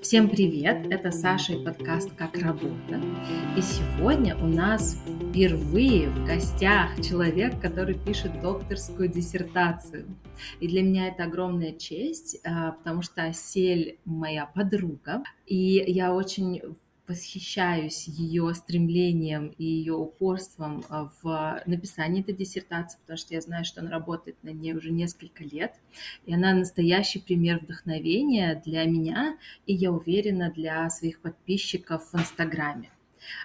Всем привет! Это Саша и подкаст «Как работа». И сегодня у нас впервые в гостях человек, который пишет докторскую диссертацию. И для меня это огромная честь, а, потому что Асель моя подруга, и я очень восхищаюсь ее стремлением и ее упорством а, в написании этой диссертации, потому что я знаю, что она работает над ней уже несколько лет, и она настоящий пример вдохновения для меня, и я уверена, для своих подписчиков в Инстаграме.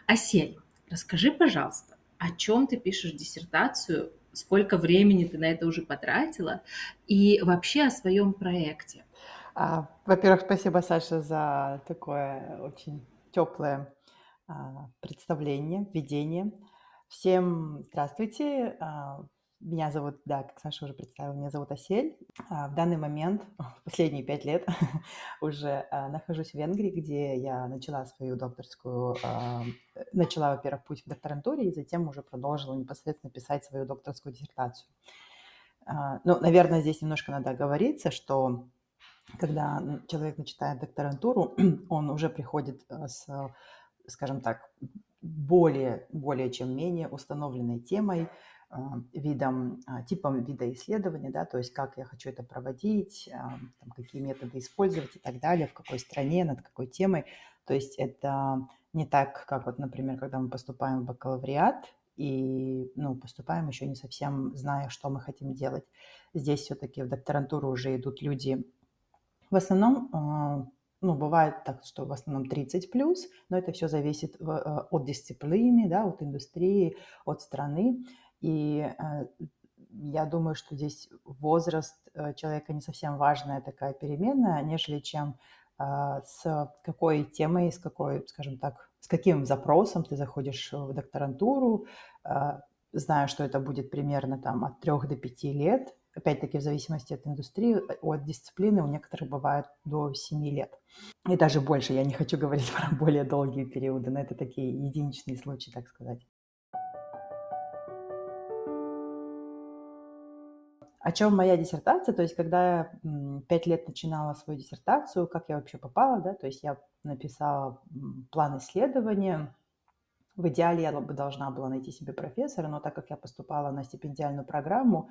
Асель, расскажи, пожалуйста, о чем ты пишешь диссертацию, сколько времени ты на это уже потратила, и вообще о своем проекте. А, во-первых, спасибо, Саша, за такое очень теплое а, представление, введение. Всем здравствуйте. А, меня зовут, да, как Саша уже представила, меня зовут Асель. А, в данный момент, последние пять лет, уже нахожусь в Венгрии, где я начала свою докторскую, начала, во-первых, путь в докторантуре, и затем уже продолжила непосредственно писать свою докторскую диссертацию. Ну, наверное, здесь немножко надо оговориться, что когда человек начинает докторантуру, он уже приходит э, с, скажем так, более, более чем менее установленной темой, э, видом, типом вида исследования, да, то есть как я хочу это проводить, там, какие методы использовать и так далее, в какой стране, над какой темой. То есть это не так, как вот, например, когда мы поступаем в бакалавриат, и ну, поступаем еще не совсем зная, что мы хотим делать. Здесь все-таки в докторантуру уже идут люди в основном, а, ну, бывает так, что в основном 30 плюс, но это все зависит э, от дисциплины, да, от индустрии, от страны. И э, я думаю, что здесь возраст э, человека не совсем важная такая переменная, нежели чем а, с какой темой, с какой, скажем так, с каким запросом ты заходишь в докторантуру, а, зная, что это будет примерно там от 3 до 5 лет, опять-таки в зависимости от индустрии, э, от дисциплины, у некоторых бывает до 7 лет. И даже больше, я не хочу говорить про более долгие периоды, но это такие единичные случаи, так сказать. О чем моя диссертация? То есть, когда я пять лет начинала свою диссертацию, как я вообще попала, да, то есть я написала план исследования, в идеале я бы должна была найти себе профессора, но так как я поступала на стипендиальную программу,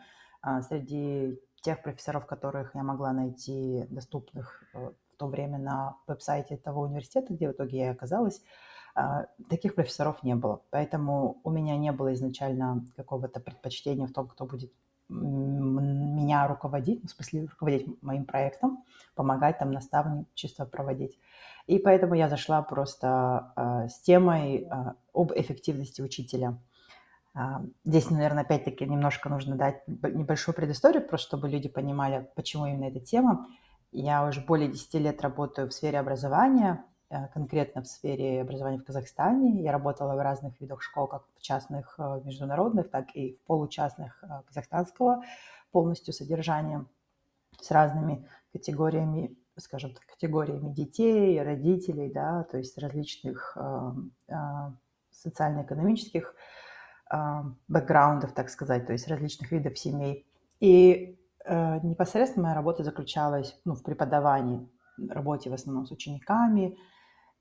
среди тех профессоров, которых я могла найти доступных э, в то время на веб-сайте того университета, где в итоге я оказалась, а, таких профессоров не было. Поэтому у меня не было изначально какого-то предпочтения в том, кто будет меня руководить, в смысле руководить моим проектом, помогать там наставничество проводить. И поэтому я зашла просто э, с темой э, об эффективности учителя – а, здесь, наверное, опять-таки немножко нужно дать небольшую предысторию, просто чтобы люди понимали, почему именно эта тема. Я уже более 10 лет работаю в сфере образования, э, конкретно в сфере образования в Казахстане. Я работала в разных видах школ, как в частных э, международных, так и в получастных э, казахстанского полностью содержания с разными категориями, скажем так, категориями детей, родителей, да, то есть различных социально-экономических а, бэкграундов, так сказать, то есть различных видов семей. И э, непосредственно моя работа заключалась ну, в преподавании, работе в основном с учениками.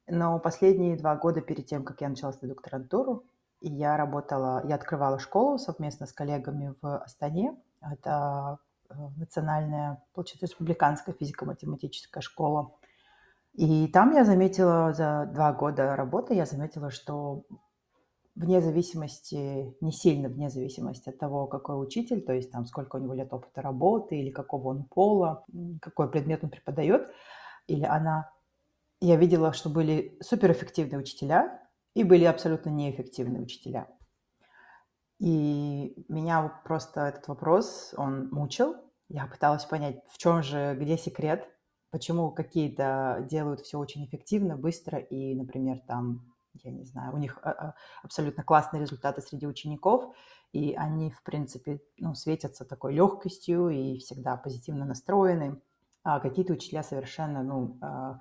Но последние два года перед тем, как я начала свою докторантуру, я работала, я открывала школу совместно с коллегами в Астане. Это э, национальная, получается, республиканская физико-математическая школа. И там я заметила, за два года работы, я заметила, что вне зависимости, не сильно вне зависимости от того, какой учитель, то есть там сколько у него лет опыта работы или какого он пола, какой предмет он преподает, или она. Я видела, что были суперэффективные учителя и были абсолютно неэффективные учителя. И меня просто этот вопрос, он мучил. Я пыталась понять, в чем же, где секрет, почему какие-то делают все очень эффективно, быстро и, например, там я не знаю, у них а, а, абсолютно классные результаты среди учеников, и они, в принципе, ну, светятся такой легкостью и всегда позитивно настроены. А какие-то учителя совершенно, ну, а,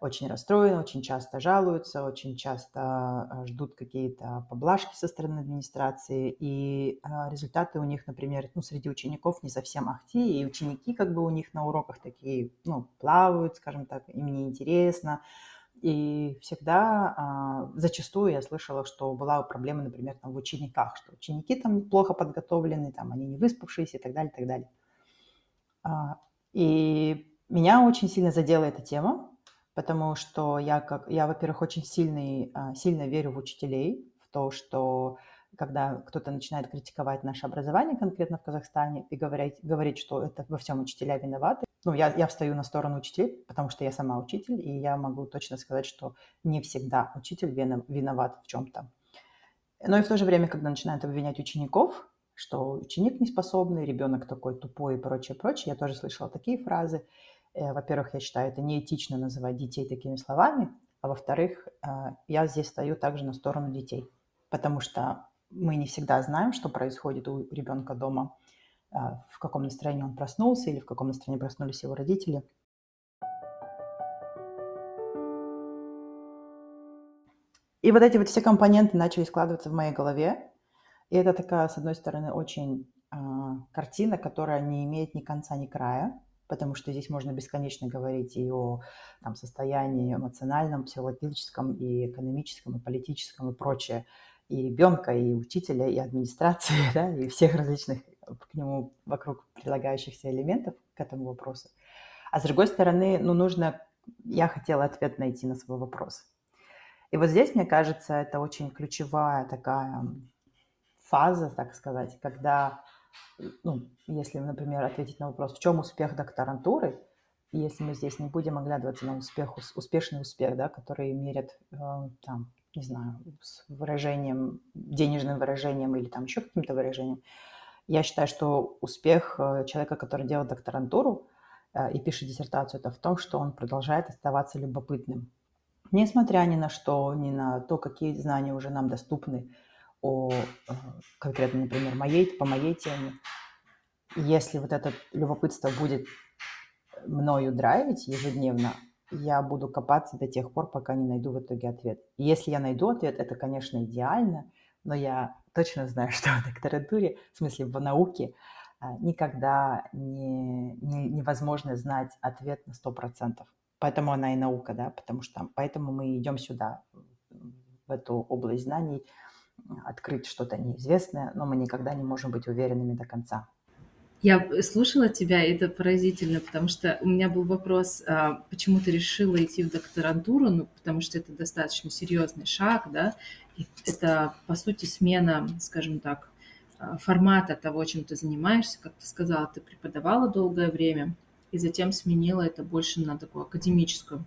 очень расстроены, очень часто жалуются, очень часто ждут какие-то поблажки со стороны администрации, и результаты у них, например, ну, среди учеников не совсем ахти, и ученики как бы у них на уроках такие, ну, плавают, скажем так, им неинтересно, и всегда, а, зачастую я слышала, что была проблема, например, там, в учениках, что ученики там плохо подготовлены, там, они не выспавшиеся и так далее, и так далее. А, и меня очень сильно задела эта тема, потому что я, как, я во-первых, очень сильный, а, сильно верю в учителей, в то, что когда кто-то начинает критиковать наше образование конкретно в Казахстане и говорить, говорить что это во всем учителя виноваты, ну, я, я встаю на сторону учителей, потому что я сама учитель, и я могу точно сказать, что не всегда учитель виноват в чем-то. Но и в то же время, когда начинают обвинять учеников, что ученик неспособный, ребенок такой тупой и прочее, прочее, я тоже слышала такие фразы. Э, во-первых, я считаю, это неэтично называть детей такими словами, а во-вторых, э, я здесь стою также на сторону детей, потому что мы не всегда знаем, что происходит у ребенка дома, в каком настроении он проснулся или в каком настроении проснулись его родители. И вот эти вот все компоненты начали складываться в моей голове. И это такая, с одной стороны, очень э, картина, которая не имеет ни конца, ни края, потому что здесь можно бесконечно говорить и о там, состоянии эмоциональном, психологическом, и экономическом, и политическом, и прочее и ребенка, и учителя, и администрации, да, и всех различных к нему вокруг прилагающихся элементов к этому вопросу. А с другой стороны, ну, нужно... Я хотела ответ найти на свой вопрос. И вот здесь, мне кажется, это очень ключевая такая фаза, так сказать, когда, ну, если, например, ответить на вопрос, в чем успех докторантуры, если мы здесь не будем оглядываться на успех, успешный успех, да, который мерят э, там не знаю, с выражением, денежным выражением или там еще каким-то выражением. Я считаю, что успех э, человека, который делает докторантуру э, и пишет диссертацию, это в том, что он продолжает оставаться любопытным. Несмотря ни на что, ни на то, какие знания уже нам доступны о э, конкретно, например, моей, по моей теме, если вот это любопытство будет мною драйвить ежедневно, я буду копаться до тех пор, пока не найду в итоге ответ. И если я найду ответ, это, конечно, идеально, но я точно знаю, что в докторантуре, в смысле в науке, а, никогда не, не, невозможно знать ответ на 100%. Поэтому она и наука, да, потому что поэтому мы идем сюда, в эту область знаний, открыть что-то неизвестное, но мы никогда не можем быть уверенными до конца. Я слушала тебя, и это поразительно, потому что у меня был вопрос, а, почему ты решила идти в докторантуру, ну, потому что это достаточно серьезный шаг, да, и это, по сути, смена, скажем так, а, формата того, чем ты занимаешься, как ты сказала, ты преподавала долгое время, и затем сменила это больше на такую академическую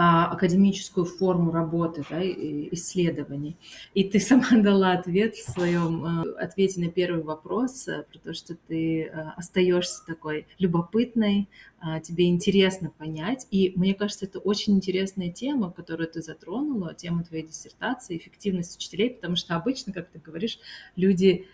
академическую форму работы, да, исследований. И ты сама дала ответ в своем а, ответе на первый вопрос э, про то, что ты э, остаешься такой любопытной, а, тебе интересно понять. И мне кажется, это очень интересная тема, которую ты затронула, тема твоей диссертации, эффективность учителей, потому что обычно, как ты говоришь, люди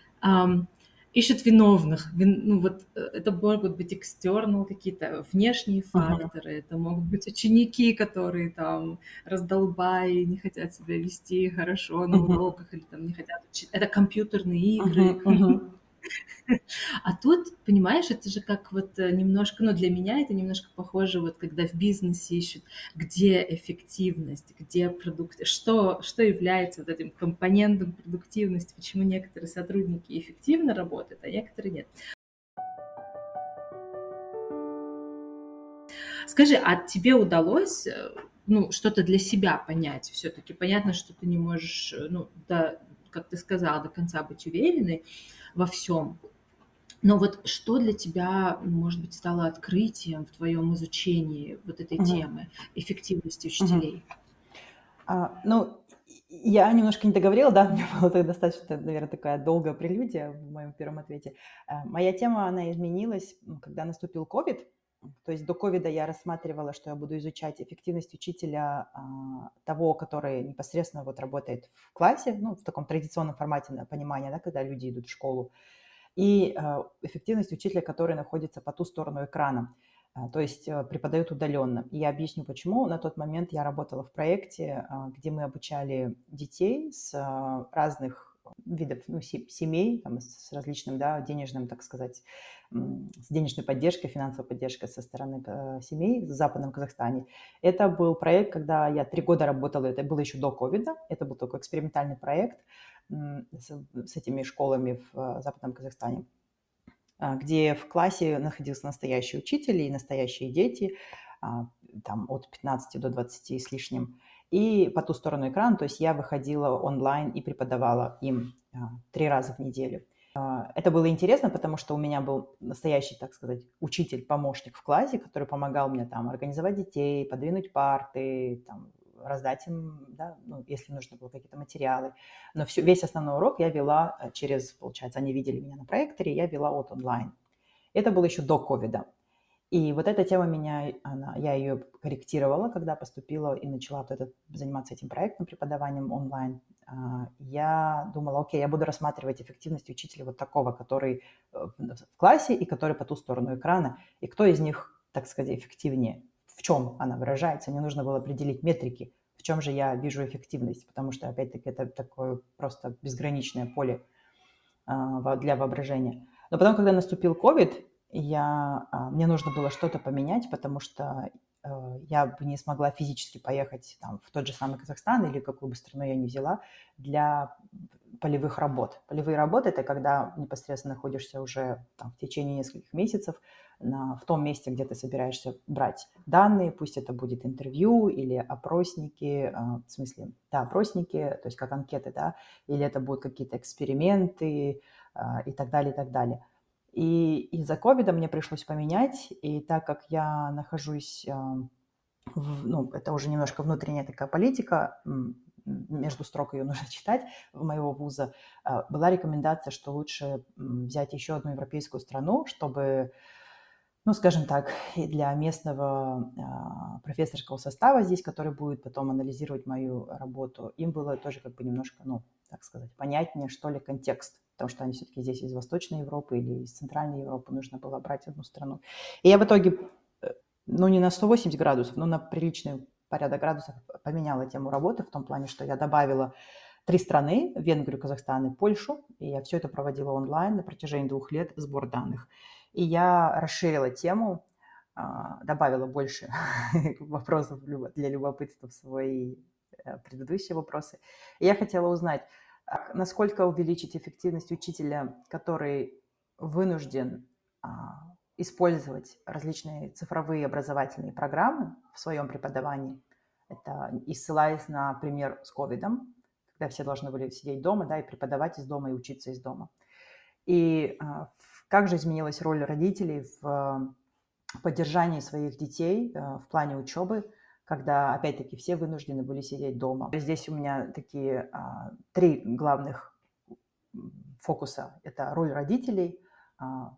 ищут виновных. Вин, ну вот э, это могут быть external какие-то внешние факторы, uh-huh. это могут быть ученики, которые там раздолбай, не хотят себя вести хорошо на uh-huh. уроках или там не хотят учить. Это компьютерные игры. Uh-huh. Uh-huh. А тут, понимаешь, это же как вот э, немножко, ну для меня это немножко похоже, вот когда в бизнесе ищут, где эффективность, где продукт, что, что является вот этим компонентом продуктивности, почему некоторые сотрудники эффективно работают, а некоторые нет. Скажи, а тебе удалось э, ну, что-то для себя понять все-таки? Понятно, что ты не можешь, э, ну, да, как ты сказала, до конца быть уверенной во всем. Но вот что для тебя, может быть, стало открытием в твоем изучении вот этой угу. темы эффективности учителей? Угу. А, ну, я немножко не договорила, да, у меня была достаточно, наверное, такая долгая прелюдия в моем первом ответе. А, моя тема, она изменилась, когда наступил COVID. То есть до ковида я рассматривала, что я буду изучать эффективность учителя а, того, который непосредственно вот работает в классе, ну, в таком традиционном формате на понимание, да, когда люди идут в школу, и а, эффективность учителя, который находится по ту сторону экрана. а, то есть преподают удаленно. И я объясню, почему. На тот момент я работала в проекте, где мы обучали детей с разных видов ну, семей там, с различным да, денежным, так сказать, с денежной поддержкой, финансовой поддержкой со стороны э, семей в Западном Казахстане. Это был проект, когда я три года работала, это было еще до ковида, это был такой экспериментальный проект с, с этими школами в э, Западном Казахстане. А, где в классе находился настоящий учитель и настоящие дети, а, там от 15 до 20 с лишним, и по ту сторону экрана, то есть я выходила онлайн и преподавала им а, три раза в неделю. Это было интересно, потому что у меня был настоящий, так сказать, учитель-помощник в классе, который помогал мне там организовать детей, подвинуть парты, там, раздать им, да, ну, если нужно было какие-то материалы. Но все, весь основной урок я вела э, через, получается, они видели меня на проекторе, я вела от онлайн. Это было еще до ковида. И вот эта тема меня, она, я ее корректировала, когда поступила и начала вот этот, заниматься этим проектом, преподаванием онлайн. А, я думала, окей, я буду рассматривать эффективность учителя вот такого, который э, в классе и который по ту сторону экрана, и кто из них, так сказать, эффективнее в чем она выражается. Мне нужно было определить метрики, в чем же я вижу эффективность, потому что, опять-таки, это такое просто безграничное поле а, для воображения. Но потом, когда наступил COVID, я, а, мне нужно было что-то поменять, потому что э, я бы не смогла физически поехать там, в тот же самый Казахстан или какую бы страну я ни взяла для полевых работ. Полевые работы – это когда непосредственно находишься уже там, в течение нескольких месяцев на, в том месте, где ты собираешься брать данные, пусть это будет интервью или опросники, а, в смысле, да, опросники, то есть как анкеты, да, или это будут какие-то эксперименты а, и так далее, и так далее. И из-за ковида мне пришлось поменять, и так как я нахожусь, а, в, ну, это уже немножко внутренняя такая политика, между строк ее нужно читать, в моего вуза, была рекомендация, что лучше взять еще одну европейскую страну, чтобы ну, скажем так, и для местного э, профессорского состава здесь, который будет потом анализировать мою работу, им было тоже как бы немножко, ну, так сказать, понятнее, что ли, контекст, потому что они все-таки здесь из Восточной Европы или из Центральной Европы, нужно было брать одну страну. И я в итоге, э, ну, не на 180 градусов, но на приличный порядок градусов поменяла тему работы в том плане, что я добавила три страны, Венгрию, Казахстан и Польшу, и я все это проводила онлайн на протяжении двух лет, сбор данных. И я расширила тему, а, добавила больше вопросов для любопытства в свои э, предыдущие вопросы. Я хотела узнать, а, насколько увеличить эффективность учителя, который вынужден а, использовать различные цифровые образовательные программы в своем преподавании. Это и ссылаясь на пример с ковидом, когда все должны были сидеть дома, да, и преподавать из дома, и учиться из дома. И как же изменилась роль родителей в поддержании своих детей э, в плане учебы, когда, опять-таки, все вынуждены были сидеть дома. Здесь у меня такие а, три главных фокуса. Это роль родителей, а,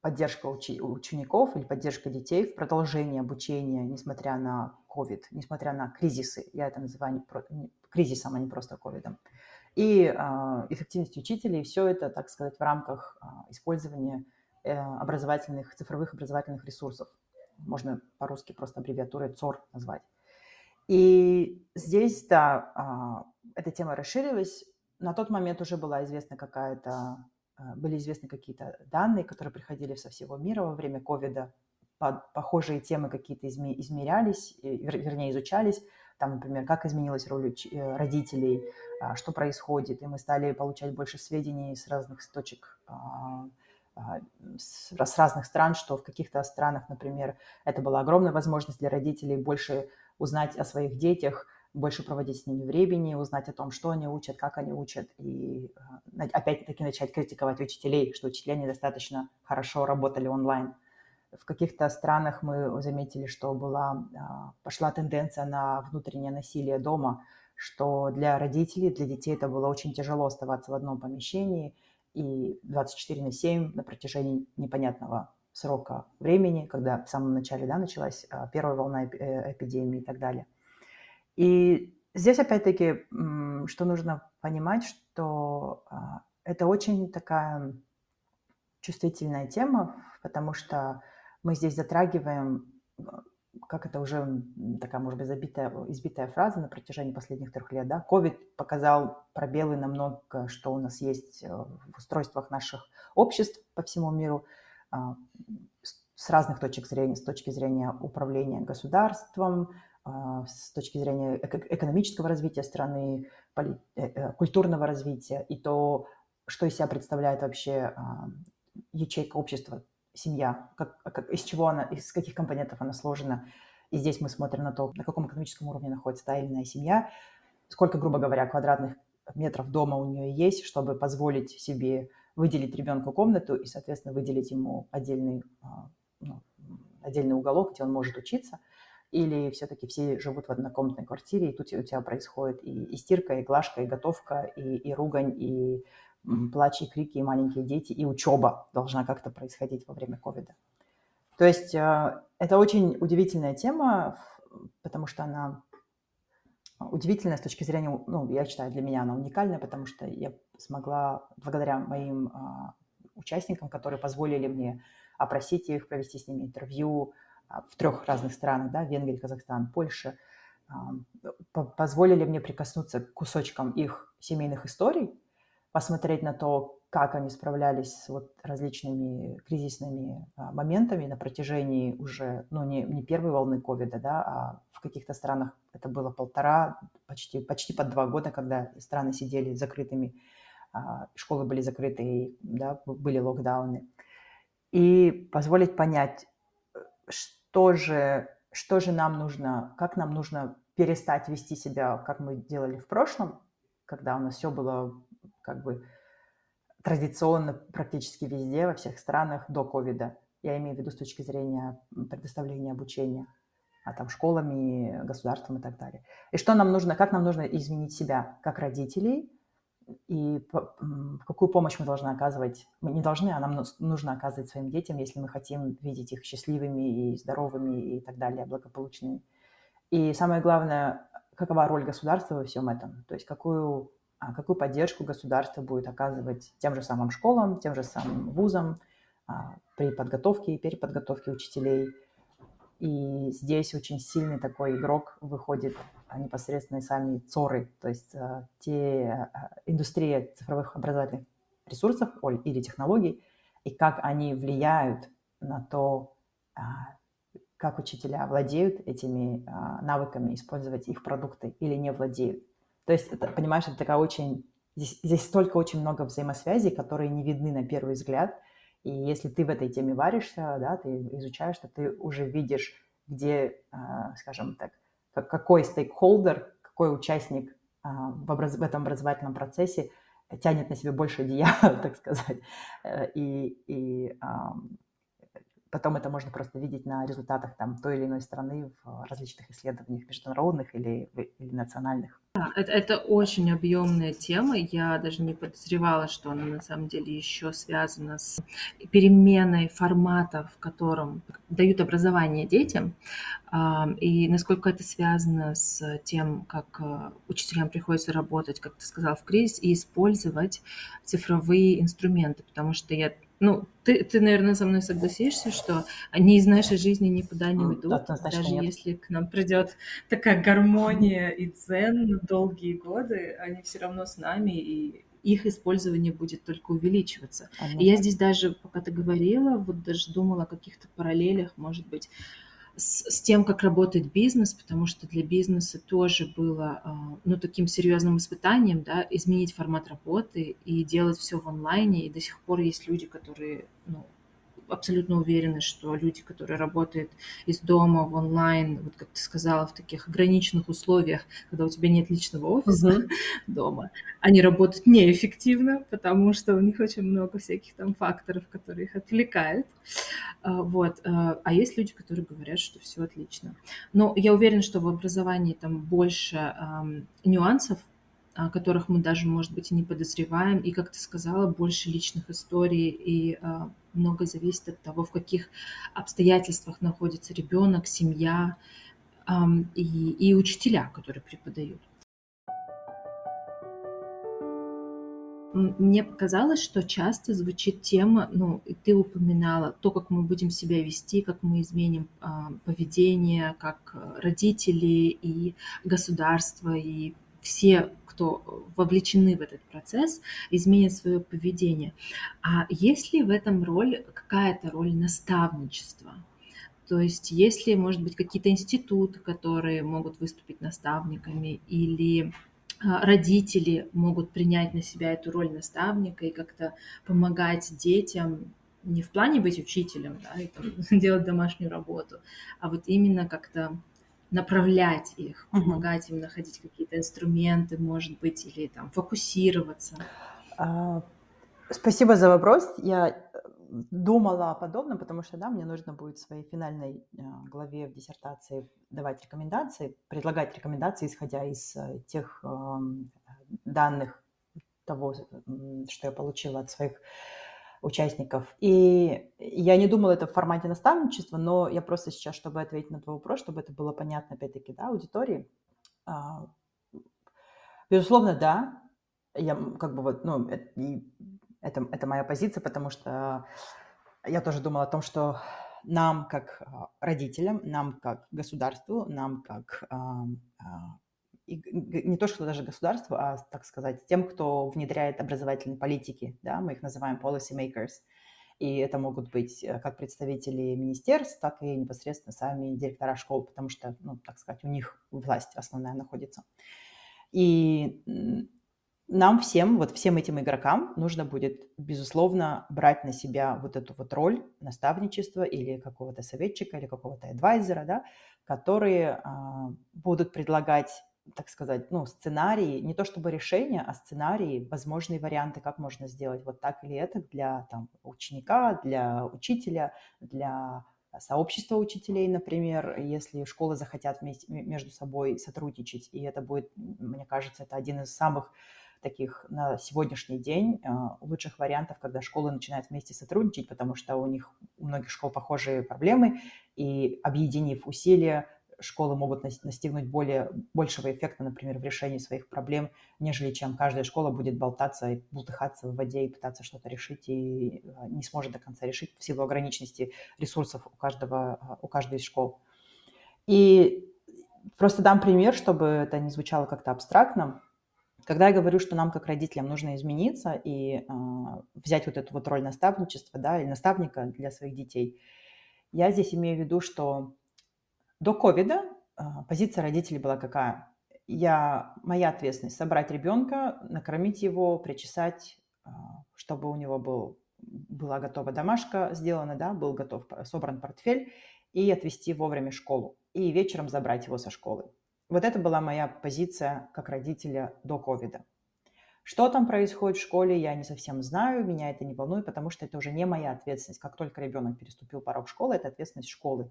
поддержка учи- учеников или поддержка детей в продолжении обучения, несмотря на COVID, несмотря на кризисы. Я это называю не про- не, кризисом, а не просто ковидом и а, эффективность учителей. Все это, так сказать, в рамках а, использования э, образовательных, цифровых образовательных ресурсов. Можно по-русски просто аббревиатурой ЦОР назвать. И здесь, да, а, эта тема расширилась. На тот момент уже была известна какая-то, были известны какие-то данные, которые приходили со всего мира во время ковида. Похожие темы какие-то измерялись, вернее, изучались там, например, как изменилась роль э, родителей, а, что происходит, и мы стали получать больше сведений с разных точек, а, а, с разных стран, что в каких-то странах, например, это была огромная возможность для родителей больше узнать о своих детях, больше проводить с ними времени, узнать о том, что они учат, как они учат, и опять-таки начать критиковать учителей, что учителя недостаточно хорошо работали онлайн. В каких-то странах мы заметили, что была, а, пошла тенденция на внутреннее насилие дома, что для родителей, для детей это было очень тяжело оставаться в одном помещении и 24 на 7 на протяжении непонятного срока времени, когда в самом начале да, началась а, первая волна э, эпидемии и так далее. И здесь опять-таки, что нужно понимать, что а, это очень такая чувствительная тема, потому что мы здесь затрагиваем, как это уже такая, может быть, забитая, избитая фраза на протяжении последних трех лет, да, COVID показал пробелы на много, что у нас есть в устройствах наших обществ по всему миру, с разных точек зрения, с точки зрения управления государством, а, с точки зрения экономического развития страны, э, э, культурного развития. И то, что из себя представляет вообще а, ячейка общества, семья, как, как, из чего она, из каких компонентов она сложена. И здесь мы смотрим на то, на каком экономическом уровне находится та или иная семья, сколько, грубо говоря, квадратных метров дома у нее есть, чтобы позволить себе выделить ребенку комнату и, соответственно, выделить ему отдельный, а, ну, отдельный уголок, где он может учиться – или все-таки все живут в однокомнатной квартире, и тут у тебя происходит и, и стирка, и глажка, и готовка, и, и ругань, и плач, и крики, и маленькие дети, и учеба должна как-то происходить во время ковида. То есть э, это очень удивительная тема, потому что она удивительная с точки зрения, ну, я считаю, для меня она уникальная, потому что я смогла, благодаря моим а, участникам, которые позволили мне опросить их, провести с ними интервью, в трех разных странах, да, Венгрия, Казахстан, Польша, позволили мне прикоснуться к кусочкам их семейных историй, посмотреть на то, как они справлялись с вот различными кризисными а, моментами на протяжении уже, ну, не, не первой волны ковида, да, а в каких-то странах это было полтора, почти, почти под два года, когда страны сидели закрытыми, а, школы были закрыты, да, были локдауны. И позволить понять, что же, что же нам нужно, как нам нужно перестать вести себя, как мы делали в прошлом, когда у нас все было как бы традиционно практически везде, во всех странах до ковида. Я имею в виду с точки зрения предоставления обучения, а там школами, государством и так далее. И что нам нужно, как нам нужно изменить себя как родителей – и какую помощь мы должны оказывать. Мы не должны, а нам нужно оказывать своим детям, если мы хотим видеть их счастливыми и здоровыми и так далее, благополучными. И самое главное, какова роль государства во всем этом? То есть какую, какую поддержку государство будет оказывать тем же самым школам, тем же самым вузам а, при подготовке и переподготовке учителей – и здесь очень сильный такой игрок выходит а, непосредственно сами ЦОРы, то есть а, те а, индустрия цифровых образовательных ресурсов или технологий, и как они влияют на то, как учителя владеют этими навыками, использовать их продукты или не владеют. То есть, это, понимаешь, это такая очень... Здесь, здесь столько очень много взаимосвязей, которые не видны на первый взгляд – и если ты в этой теме варишься, да, ты изучаешь, то ты уже видишь, где, а, скажем так, какой стейкхолдер, какой участник а, в, образ... в этом образовательном процессе тянет на себе больше одеяла, так сказать. Э, и, и потом это можно просто видеть на результатах там, той или иной страны в различных исследованиях международных или, или национальных. Да, это, это очень объемная тема. Я даже не подозревала, что она на самом деле еще связана с переменой формата, в котором дают образование детям, и насколько это связано с тем, как а, учителям приходится работать, как ты сказал, в кризис, и использовать цифровые инструменты, потому что я ну, ты, ты, наверное, со мной согласишься, что они из нашей жизни никуда не уйдут, да, даже нет. если к нам придет такая гармония и на долгие годы, они все равно с нами, и их использование будет только увеличиваться. Ага. И я здесь даже, пока ты говорила, вот даже думала о каких-то параллелях, может быть, с, с тем, как работает бизнес, потому что для бизнеса тоже было а, ну, таким серьезным испытанием, да, изменить формат работы и делать все в онлайне. И до сих пор есть люди, которые ну, абсолютно уверены, что люди, которые работают из дома в онлайн, вот как ты сказала, в таких ограниченных условиях, когда у тебя нет личного офиса uh-huh. дома, они работают неэффективно, потому что у них очень много всяких там факторов, которые их отвлекают. А, вот. А, а есть люди, которые говорят, что все отлично. Но я уверена, что в образовании там больше эм, нюансов, о которых мы даже, может быть, и не подозреваем. И, как ты сказала, больше личных историй и э, много зависит от того, в каких обстоятельствах находится ребенок, семья и, и учителя, которые преподают. мне показалось, что часто звучит тема, ну, ты упоминала, то, как мы будем себя вести, как мы изменим а, поведение, как э, родители и государство, и все, кто вовлечены в этот процесс, изменят свое поведение. А есть ли в этом роль, какая-то роль наставничества? То есть есть ли, может быть, какие-то институты, которые могут выступить наставниками, или а, родители могут принять на себя эту роль наставника и как-то помогать детям не в плане быть учителем, да, и там, делать домашнюю работу, а вот именно как-то направлять их, помогать им находить какие-то инструменты, может быть, или там фокусироваться. А, спасибо за вопрос. Я думала о подобном, потому что, да, мне нужно будет в своей финальной э, главе в диссертации давать рекомендации, предлагать рекомендации, исходя из э, тех эм, данных того, что я получила от своих участников. И я не думала это в формате наставничества, но я просто сейчас, чтобы ответить на твой вопрос, чтобы это было понятно, опять-таки, да, аудитории. А, безусловно, да, я как бы вот, ну, это, это моя позиция, потому что я тоже думала о том, что нам, как а, родителям, нам, как государству, нам, как а, не то, что даже государству, а, так сказать, тем, кто внедряет образовательные политики, да, мы их называем policy makers, и это могут быть э, как представители министерств, так и непосредственно сами директора школ, потому что, ну, так сказать, у них власть основная находится. И нам всем, вот всем этим игрокам нужно будет, безусловно, брать на себя вот эту вот роль наставничества или какого-то советчика, или какого-то адвайзера, да, которые а, будут предлагать так сказать, ну, сценарии, не то чтобы решения, а сценарии, возможные варианты, как можно сделать вот так или это для там, ученика, для учителя, для сообщества учителей, например, если школы захотят вместе, между собой сотрудничать. И это будет, мне кажется, это один из самых таких на сегодняшний день а, лучших вариантов, когда школы начинают вместе сотрудничать, потому что у них у многих школ похожие проблемы, и объединив усилия, школы могут настигнуть более, большего эффекта, например, в решении своих проблем, нежели чем каждая школа будет болтаться и бултыхаться в воде и пытаться что-то решить и а, не сможет до конца решить в силу ограниченности ресурсов у каждого, а, у каждой из школ. И просто дам пример, чтобы это не звучало как-то абстрактно. Когда я говорю, что нам, как родителям, нужно измениться и э, взять вот эту вот роль наставничества, да, или наставника для своих детей, я здесь имею в виду, что до ковида э, позиция родителей была какая? Я, моя ответственность собрать ребенка, накормить его, причесать, э, чтобы у него был, была готова домашка сделана, да, был готов собран портфель, и отвезти вовремя в школу, и вечером забрать его со школы. Вот это была моя позиция как родителя до ковида. Что там происходит в школе, я не совсем знаю, меня это не волнует, потому что это уже не моя ответственность. Как только ребенок переступил порог школы, это ответственность школы.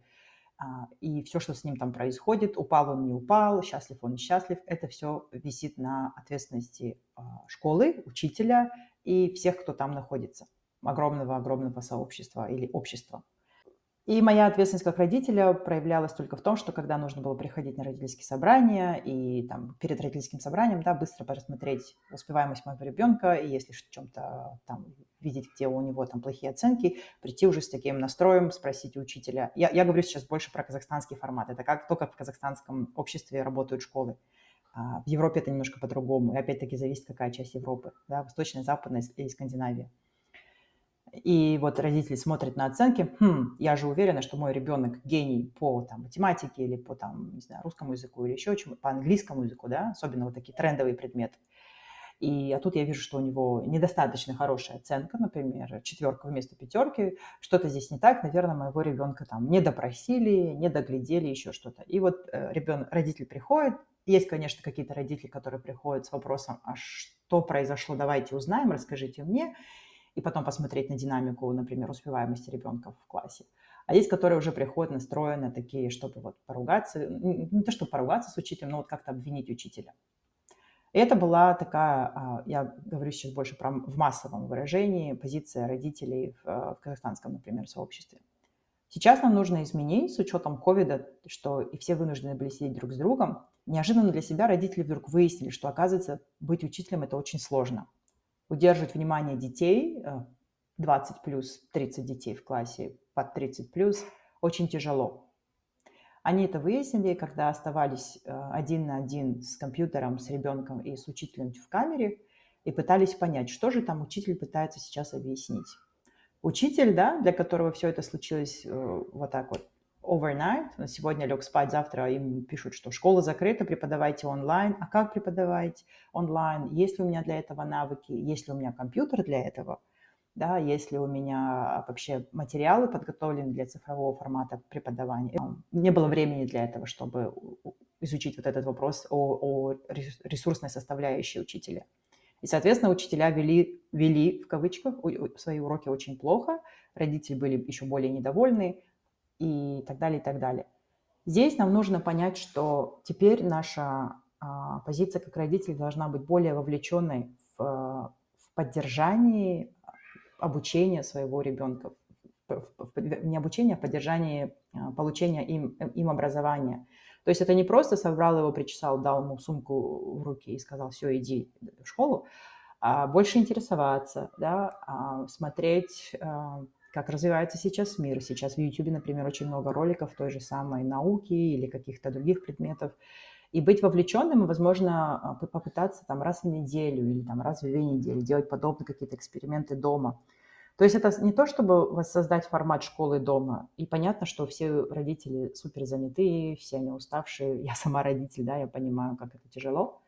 А, и все, что с ним там происходит, упал он, не упал, счастлив он, несчастлив, это все висит на ответственности а, школы, учителя и всех, кто там находится, огромного-огромного сообщества или общества. И моя ответственность как родителя проявлялась только в том, что когда нужно было приходить на родительские собрания и там перед родительским собранием, да, быстро посмотреть успеваемость моего ребенка, и если в чем-то там видеть, где у него там плохие оценки, прийти уже с таким настроем, спросить у учителя. Я, я говорю сейчас больше про казахстанский формат. Это как только в казахстанском обществе работают школы. А в Европе это немножко по-другому. И опять-таки зависит, какая часть Европы. Да, восточная, западная и Скандинавия. И вот родители смотрят на оценки, хм, я же уверена, что мой ребенок гений по там, математике или по там, не знаю, русскому языку или еще чему, по английскому языку, да, особенно вот такие трендовые предметы. И а тут я вижу, что у него недостаточно хорошая оценка, например, четверка вместо пятерки, что-то здесь не так, наверное, моего ребенка там не допросили, не доглядели, еще что-то. И вот э, ребенок, родитель приходит, есть, конечно, какие-то родители, которые приходят с вопросом, а что произошло, давайте узнаем, расскажите мне и потом посмотреть на динамику, например, успеваемости ребенка в классе. А есть, которые уже приходят настроены такие, чтобы вот поругаться, не то, чтобы поругаться с учителем, но вот как-то обвинить учителя. И это была такая, а, я говорю сейчас больше про в массовом выражении, позиция родителей в, в казахстанском, например, сообществе. Сейчас нам нужно изменить с учетом ковида, что и все вынуждены были сидеть друг с другом. Неожиданно для себя родители вдруг выяснили, что, оказывается, быть учителем – это очень сложно – удерживать внимание детей, 20 э, плюс, 30 детей в классе, под 30 плюс, очень тяжело. Они это выяснили, когда оставались э, один на один с компьютером, с ребенком и с учителем в камере, и пытались понять, что же там учитель пытается сейчас объяснить. Учитель, да, для которого все это случилось э, вот так вот overnight, сегодня лег спать, завтра им пишут, что школа закрыта, преподавайте онлайн. А как преподавать онлайн? Есть ли у меня для этого навыки? Есть ли у меня компьютер для этого? Да, есть ли у меня вообще материалы подготовлены для цифрового формата преподавания? Не было времени для этого, чтобы изучить вот этот вопрос о, о ресурсной составляющей учителя. И, соответственно, учителя вели, вели в кавычках свои уроки очень плохо, родители были еще более недовольны, и так далее, и так далее. Здесь нам нужно понять, что теперь наша а, позиция как родителей должна быть более вовлеченной в, в поддержании обучения своего ребенка, в, в, не обучения, а поддержании а, получения им, им образования. То есть это не просто собрал его, причесал, дал ему сумку в руки и сказал, все, иди в школу, а больше интересоваться, да, а, смотреть а, как развивается сейчас мир. Сейчас в YouTube, например, очень много роликов той же самой науки или каких-то других предметов. И быть вовлеченным, и, возможно, а, попытаться там раз в неделю или там раз в две недели делать подобные какие-то эксперименты дома. То есть это не то, чтобы воссоздать формат школы дома. И понятно, что все родители супер занятые, все они уставшие. Я сама родитель, да, я понимаю, как это тяжело.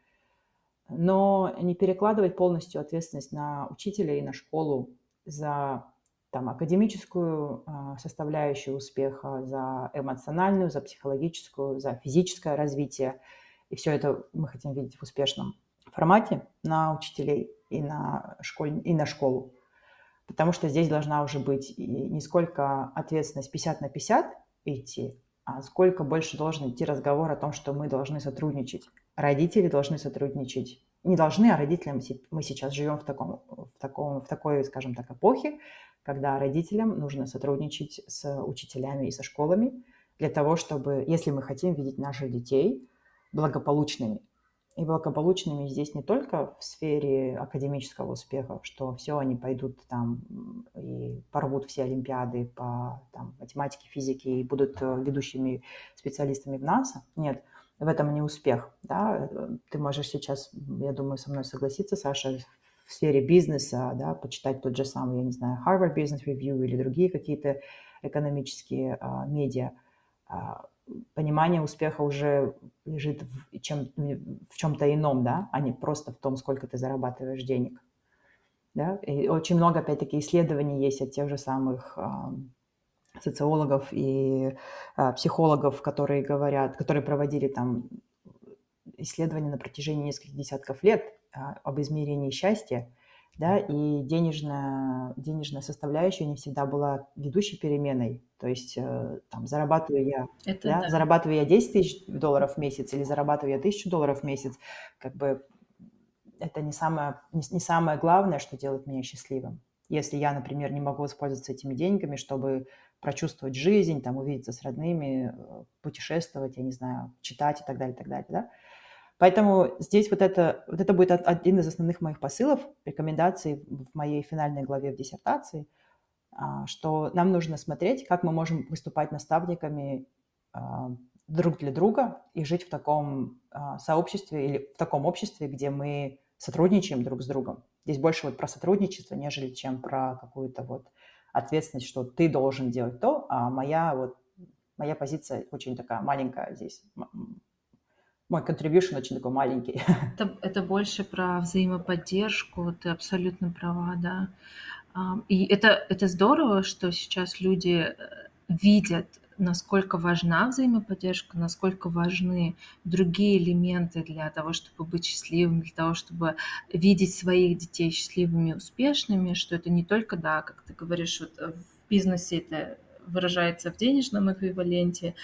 Но не перекладывать полностью ответственность на учителя и на школу за там, академическую а, составляющую успеха, за эмоциональную, за психологическую, за физическое развитие. И все это мы хотим видеть в успешном формате на учителей и на, школь, и на школу. Потому что здесь должна уже быть не сколько ответственность 50 на 50 идти, а сколько больше должен идти разговор о том, что мы должны сотрудничать. Родители должны сотрудничать. Не должны, а родителям мы сейчас живем в, таком, в, таком, в такой, скажем так, эпохе, когда родителям нужно сотрудничать с учителями и со школами для того, чтобы, если мы хотим видеть наших детей благополучными, и благополучными здесь не только в сфере академического успеха, что все, они пойдут там и порвут все олимпиады по там, математике, физике и будут э, ведущими специалистами в НАСА. Нет, в этом не успех. Да? Ты можешь сейчас, я думаю, со мной согласиться, Саша, в сфере бизнеса, да, почитать тот же самый, я не знаю, Harvard Business Review или другие какие-то экономические а, медиа, а, понимание успеха уже лежит в, чем, в чем-то ином, да, а не просто в том, сколько ты зарабатываешь денег. Да? И очень много, опять-таки, исследований есть от тех же самых социологов и а, психологов, которые говорят, которые проводили там исследования на протяжении нескольких десятков лет а, об измерении счастья, да, и денежная, денежная составляющая не всегда была ведущей переменой. То есть э, там зарабатываю я, Это да, да. зарабатываю я 10 тысяч долларов в месяц или зарабатываю я тысячу долларов в месяц, как бы это не самое, не, не самое главное, что делает меня счастливым. Если я, например, не могу воспользоваться этими деньгами, чтобы прочувствовать жизнь, там, увидеться с родными, э, путешествовать, я не знаю, читать и так далее, и так далее, да, Поэтому здесь вот это, вот это будет один из основных моих посылов, рекомендаций в моей финальной главе в диссертации, а, что нам нужно смотреть, как мы можем выступать наставниками а, друг для друга и жить в таком а, сообществе или в таком обществе, где мы сотрудничаем друг с другом. Здесь больше вот про сотрудничество, нежели чем про какую-то вот ответственность, что ты должен делать то, а моя вот моя позиция очень такая маленькая здесь, мой contribution очень такой маленький. Это, это больше про взаимоподдержку, ты абсолютно права, да. И это, это здорово, что сейчас люди э, видят, насколько важна взаимоподдержка, насколько важны другие элементы для того, чтобы быть счастливым, для того, чтобы видеть своих детей счастливыми, успешными, что это не только, да, как ты говоришь, вот в бизнесе это выражается в денежном эквиваленте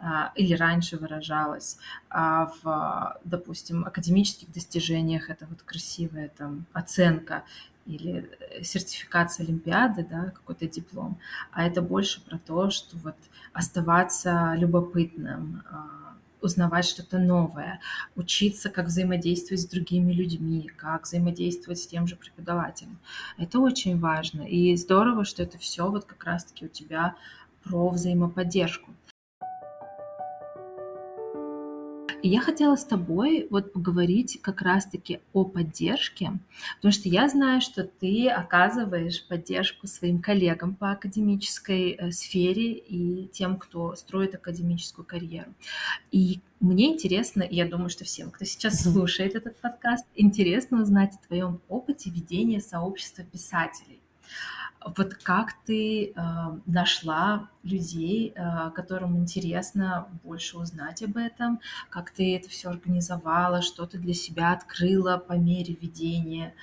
а, или раньше выражалось, а в, допустим, академических достижениях это вот красивая там оценка или сертификация Олимпиады, да, какой-то диплом, а это больше про то, что вот оставаться любопытным, а, узнавать что-то новое, учиться, как взаимодействовать с другими людьми, как взаимодействовать с тем же преподавателем. Это очень важно. И здорово, что это все вот как раз-таки у тебя про взаимоподдержку. И я хотела с тобой вот поговорить как раз-таки о поддержке, потому что я знаю, что ты оказываешь поддержку своим коллегам по академической э, сфере и тем, кто строит академическую карьеру. И мне интересно, и я думаю, что всем, кто сейчас слушает этот подкаст, интересно узнать о твоем опыте ведения сообщества писателей. Вот как ты э, нашла людей, э, которым интересно больше узнать об этом, как ты это все организовала, что ты для себя открыла по мере ведения,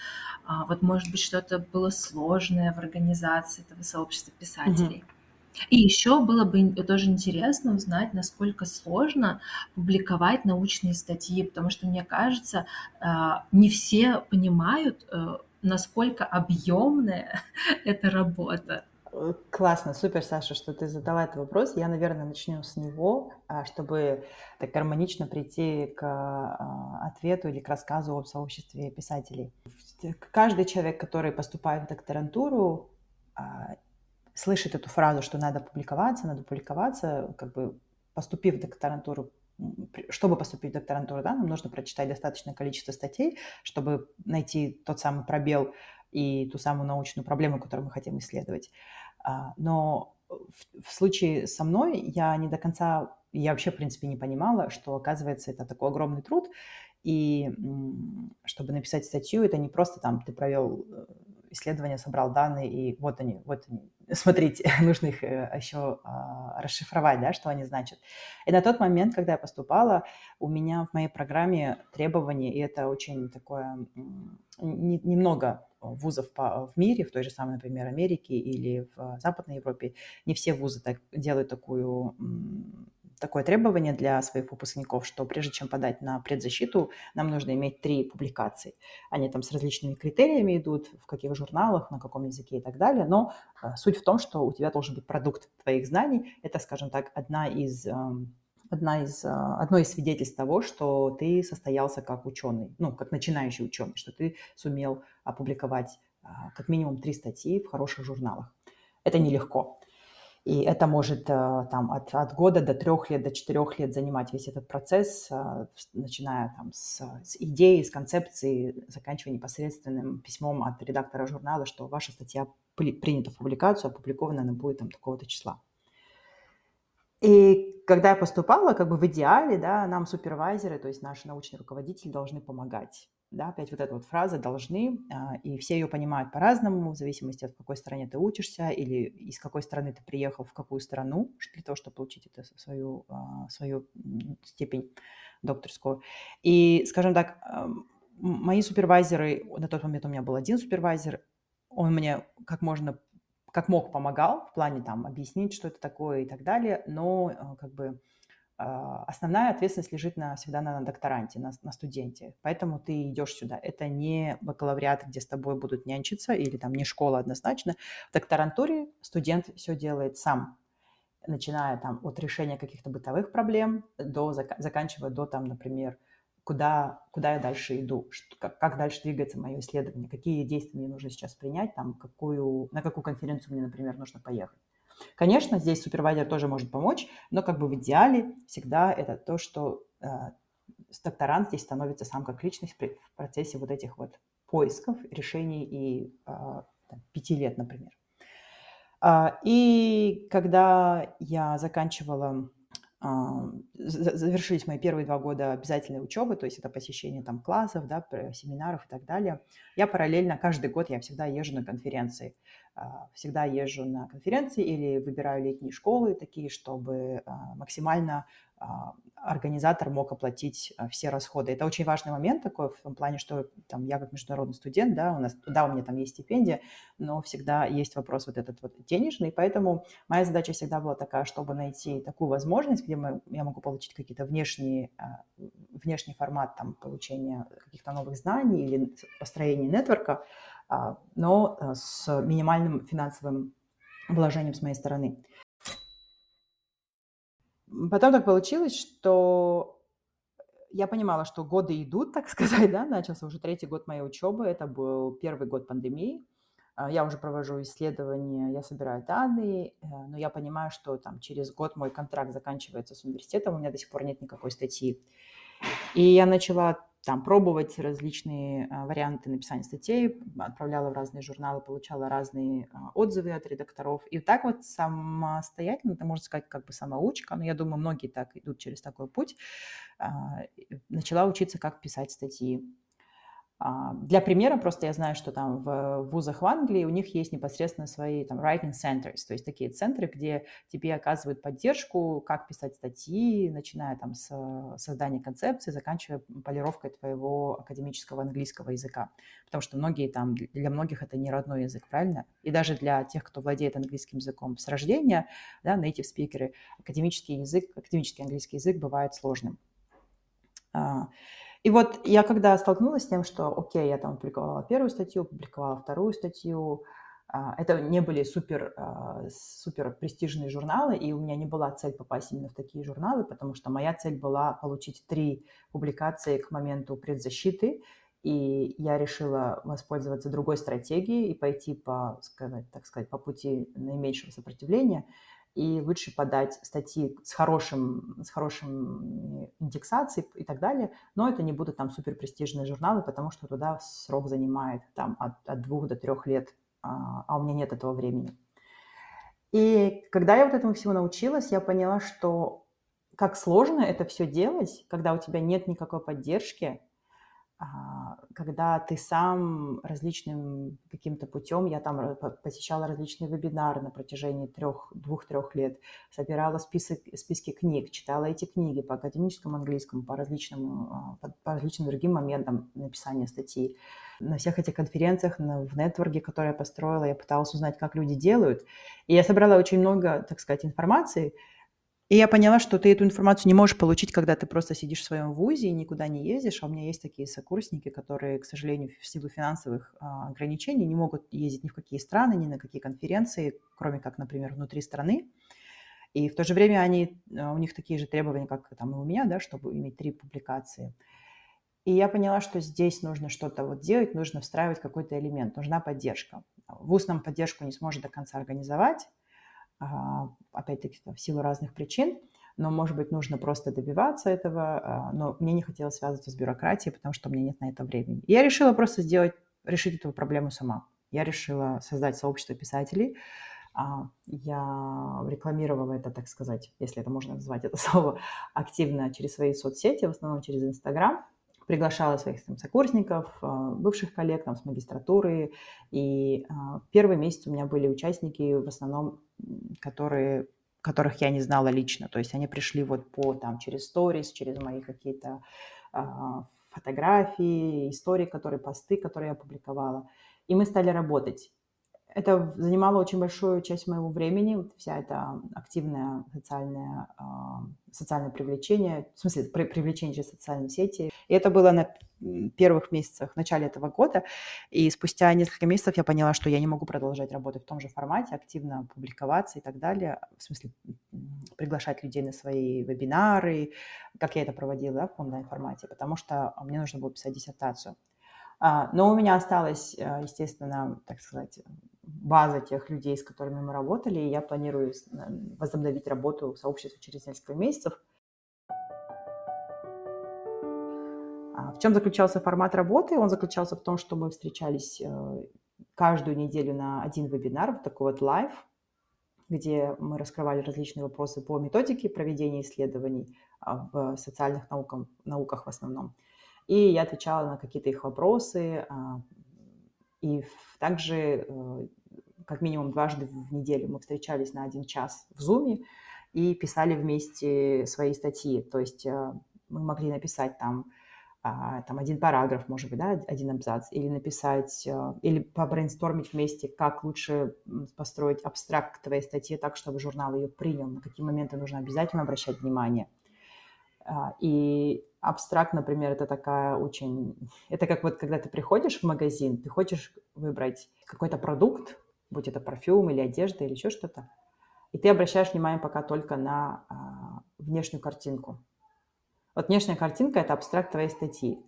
э, вот может быть что-то было сложное в организации этого сообщества писателей. Mm-hmm. И еще было бы тоже интересно узнать, насколько сложно публиковать научные статьи, потому что мне кажется, э, не все понимают э, насколько объемная эта работа. Классно, супер, Саша, что ты задала этот вопрос. Я, наверное, начну с него, а, чтобы так гармонично прийти к а, ответу или к рассказу об сообществе писателей. Каждый человек, который поступает в докторантуру, а, слышит эту фразу, что надо публиковаться, надо публиковаться, как бы поступив в докторантуру, чтобы поступить в докторантуру, да, нам нужно прочитать достаточное количество статей, чтобы найти тот самый пробел и ту самую научную проблему, которую мы хотим исследовать. А, но в, в случае со мной я не до конца, я вообще, в принципе, не понимала, что, оказывается, это такой огромный труд, и чтобы написать статью, это не просто там ты провел э, исследование, собрал данные, и вот они, вот они, смотрите, нужно их э, еще а, расшифровать, да, что они значат. И на тот момент, когда я поступала, у меня в моей программе требования, и это очень такое, немного вузов по, в мире, в той же самой, например, Америке или в Западной Европе, не все вузы так, делают такую такое требование для своих выпускников, что прежде чем подать на предзащиту, нам нужно иметь три публикации. Они там с различными критериями идут, в каких журналах, на каком языке и так далее. Но э, суть в том, что у тебя должен быть продукт твоих знаний. Это, скажем так, одна из э, одна из, э, одно из свидетельств того, что ты состоялся как ученый, ну, как начинающий ученый, что ты сумел опубликовать э, как минимум три статьи в хороших журналах. Это нелегко. И это может э, там, от, от года до трех лет, до четырех лет занимать весь этот процесс, э, начиная там, с, с идеи, с концепции, заканчивая непосредственным письмом от редактора журнала, что ваша статья принята в публикацию, опубликована она будет там такого-то числа. И когда я поступала, как бы в идеале, да, нам супервайзеры, то есть наши научные руководители должны помогать да, опять вот эта вот фраза «должны», а, и все ее понимают по-разному, в зависимости от какой стране ты учишься или из какой страны ты приехал, в какую страну, для того, чтобы получить это, свою, а, свою степень докторскую. И, скажем так, мои супервайзеры, на тот момент у меня был один супервайзер, он мне как можно, как мог помогал в плане там объяснить, что это такое и так далее, но а, как бы основная ответственность лежит на, всегда на докторанте, на, на студенте. Поэтому ты идешь сюда. Это не бакалавриат, где с тобой будут нянчиться, или там не школа однозначно. В докторантуре студент все делает сам, начиная там от решения каких-то бытовых проблем до заканчивая до там, например, куда, куда я дальше иду, как, как дальше двигается мое исследование, какие действия мне нужно сейчас принять, там, какую, на какую конференцию мне, например, нужно поехать. Конечно, здесь супервайзер тоже может помочь, но как бы в идеале всегда это то, что э, докторант здесь становится сам как личность в процессе вот этих вот поисков, решений и э, пяти лет, например. А, и когда я заканчивала завершились мои первые два года обязательной учебы, то есть это посещение там классов, да, семинаров и так далее. Я параллельно каждый год я всегда езжу на конференции. А, всегда езжу на конференции или выбираю летние школы такие, чтобы а, максимально а, организатор мог оплатить все расходы. Это очень важный момент такой в том плане, что там, я как международный студент, да, у нас, да, у меня там есть стипендия, но всегда есть вопрос вот этот вот денежный, поэтому моя задача всегда была такая, чтобы найти такую возможность, где мы, я могу получить какие-то внешние, внешний формат там, получения каких-то новых знаний или построения нетворка, но э, с минимальным финансовым вложением с моей стороны. Потом так получилось, что я понимала, что годы идут, так сказать, да, начался уже третий год моей учебы, это был первый год пандемии, а, я уже провожу исследования, я собираю данные, э, но я понимаю, что там через год мой контракт заканчивается с университетом, у меня до сих пор нет никакой статьи. И я начала там пробовать различные а, варианты написания статей, отправляла в разные журналы, получала разные а, отзывы от редакторов. И так вот самостоятельно, это можно сказать как бы самоучка, но я думаю, многие так идут через такой путь, а, начала учиться, как писать статьи. А, для примера просто я знаю, что там в вузах в Англии у них есть непосредственно свои там writing centers, то есть такие центры, где тебе оказывают поддержку, как писать статьи, начиная там с создания концепции, заканчивая полировкой твоего академического английского языка. Потому что многие там, для многих это не родной язык, правильно? И даже для тех, кто владеет английским языком с рождения, да, native спикеры, академический язык, академический английский язык бывает сложным. И вот я когда столкнулась с тем, что, окей, я там публиковала первую статью, публиковала вторую статью, а, это не были супер, а, супер престижные журналы, и у меня не была цель попасть именно в такие журналы, потому что моя цель была получить три публикации к моменту предзащиты, и я решила воспользоваться другой стратегией и пойти по, сказать, так сказать, по пути наименьшего сопротивления – и лучше подать статьи с хорошим, с хорошим индексацией и так далее, но это не будут там супер престижные журналы, потому что туда срок занимает там от, от двух до трех лет, а, а у меня нет этого времени. И когда я вот этому всему научилась, я поняла, что как сложно это все делать, когда у тебя нет никакой поддержки, когда ты сам различным каким-то путем, я там посещала различные вебинары на протяжении трех, двух-трех лет, собирала список, списки книг, читала эти книги по академическому английскому, по различным, а, по, по различным другим моментам написания статей. На всех этих конференциях, на, в нетворке, который я построила, я пыталась узнать, как люди делают. И я собрала очень много, так сказать, информации, и я поняла, что ты эту информацию не можешь получить, когда ты просто сидишь в своем вузе и никуда не ездишь. А у меня есть такие сокурсники, которые, к сожалению, в силу финансовых а, ограничений не могут ездить ни в какие страны, ни на какие конференции, кроме как, например, внутри страны. И в то же время они, а, у них такие же требования, как там и у меня, да, чтобы иметь три публикации. И я поняла, что здесь нужно что-то вот делать, нужно встраивать какой-то элемент, нужна поддержка. ВУЗ нам поддержку не сможет до конца организовать, опять-таки в силу разных причин, но, может быть, нужно просто добиваться этого, а, но мне не хотелось связываться с бюрократией, потому что у меня нет на это времени. И я решила просто сделать, решить эту проблему сама. Я решила создать сообщество писателей, а, я рекламировала это, так сказать, если это можно назвать это слово, активно через свои соцсети, в основном через Инстаграм приглашала своих там, сокурсников, бывших коллег там, с магистратуры. И первый месяц у меня были участники в основном которые, которых я не знала лично. То есть они пришли вот по там через сторис, через мои какие-то а, фотографии, истории, которые, посты, которые я публиковала. И мы стали работать. Это занимало очень большую часть моего времени, вся эта активная социальная, социальное привлечение, в смысле привлечение через социальные сети. И это было на первых месяцах, в начале этого года. И спустя несколько месяцев я поняла, что я не могу продолжать работать в том же формате, активно публиковаться и так далее. В смысле приглашать людей на свои вебинары, как я это проводила да, в онлайн-формате, потому что мне нужно было писать диссертацию. А, но у меня осталась, э, естественно, так сказать, база тех людей, с которыми мы работали, и я планирую возобновить работу в сообществе через несколько месяцев. А в чем заключался формат работы? Он заключался в том, что мы встречались э, каждую неделю на один вебинар, такой вот live, где мы раскрывали различные вопросы по методике проведения исследований а, в социальных науках, науках в основном. И я отвечала на какие-то их вопросы, а, и также э, как минимум дважды в неделю мы встречались на один час в Zoom и писали вместе свои статьи. То есть э, мы могли написать там, а, там один параграф, может быть, да, один абзац, или написать, э, или побрейнстормить вместе, как лучше построить абстракт твоей статьи так, чтобы журнал ее принял, на какие моменты нужно обязательно обращать внимание. А, и абстракт, например, это такая очень... Это как вот, когда ты приходишь в магазин, ты хочешь выбрать какой-то продукт, будь это парфюм или одежда или еще что-то, и ты обращаешь внимание пока только на а, внешнюю картинку. Вот внешняя картинка – это абстракт твоей статьи.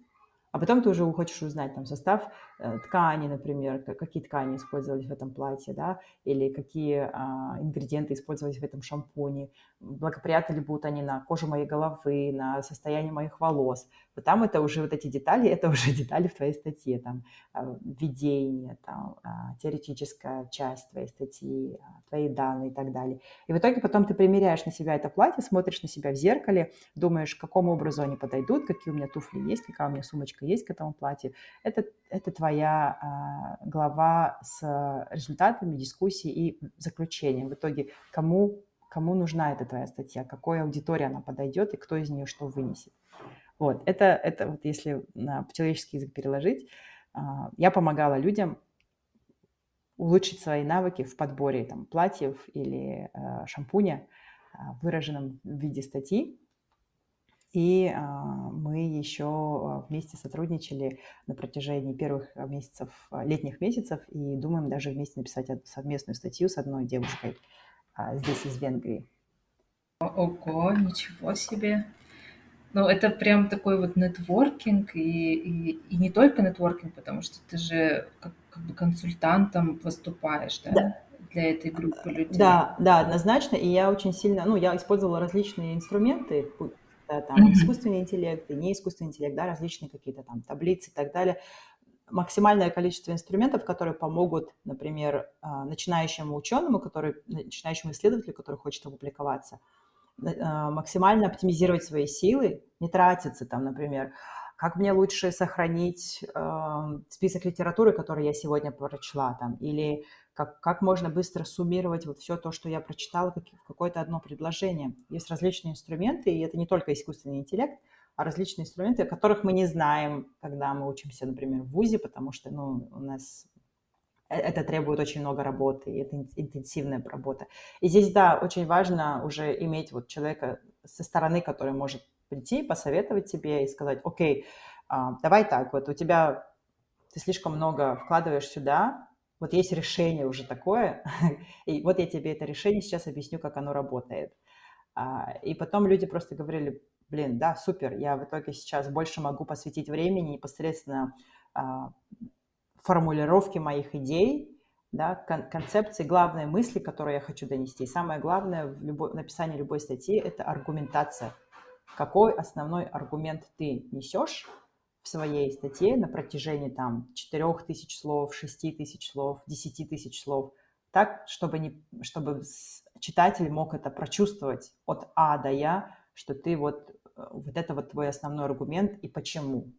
А потом ты уже хочешь узнать там состав ткани, например, какие ткани использовались в этом платье, да, или какие а, ингредиенты использовались в этом шампуне, благоприятны ли будут они на кожу моей головы, на состояние моих волос. Вот там это уже вот эти детали, это уже детали в твоей статье, там а, введение, там а, теоретическая часть твоей статьи, а, твои данные и так далее. И в итоге потом ты примеряешь на себя это платье, смотришь на себя в зеркале, думаешь, к какому образу они подойдут, какие у меня туфли есть, какая у меня сумочка есть к этому платью. Это, это твоя а, глава с результатами дискуссии и заключением. В итоге, кому, кому нужна эта твоя статья, какой аудитории она подойдет и кто из нее что вынесет. Вот, это, это вот если на человеческий язык переложить, а, я помогала людям улучшить свои навыки в подборе там, платьев или э, шампуня, э, в виде статьи, и а, мы еще а, вместе сотрудничали на протяжении первых а, месяцев, летних месяцев, и думаем даже вместе написать совместную статью с одной девушкой здесь, из Венгрии. Ого, ничего себе! Ну, это прям такой вот нетворкинг, и, и, и не только нетворкинг, потому что ты же как, как бы консультантом выступаешь, да? да? для этой группы людей. Да, да, однозначно. И я очень сильно, ну, я использовала различные инструменты, да, там искусственный интеллект и не искусственный интеллект, да, различные какие-то там таблицы и так далее. Максимальное количество инструментов, которые помогут, например, а, начинающему ученому, который, начинающему исследователю, который хочет опубликоваться, а, максимально оптимизировать свои силы, не тратиться там, например, как мне лучше сохранить э, список литературы, который я сегодня прочла, там, или как, как можно быстро суммировать вот все то, что я прочитала в какое-то одно предложение. Есть различные инструменты, и это не только искусственный интеллект, а различные инструменты, о которых мы не знаем, когда мы учимся, например, в ВУЗе, потому что ну, у нас э, это требует очень много работы, и это интенсивная работа. И здесь, да, очень важно уже иметь вот человека со стороны, который может прийти, посоветовать тебе и сказать, окей, а, давай так, вот у тебя, ты слишком много вкладываешь сюда, вот есть решение уже такое, и вот я тебе это решение сейчас объясню, как оно работает. А, и потом люди просто говорили, блин, да, супер, я в итоге сейчас больше могу посвятить времени непосредственно а, формулировке моих идей, да, кон- концепции, главной мысли, которую я хочу донести. И самое главное в любой, написании любой статьи – это аргументация. Какой основной аргумент ты несешь, в своей статье на протяжении там 4000 слов, 6000 слов, 10 тысяч слов, так, чтобы, не, чтобы читатель мог это прочувствовать от А до Я, что ты вот, э, вот это вот твой основной аргумент и почему.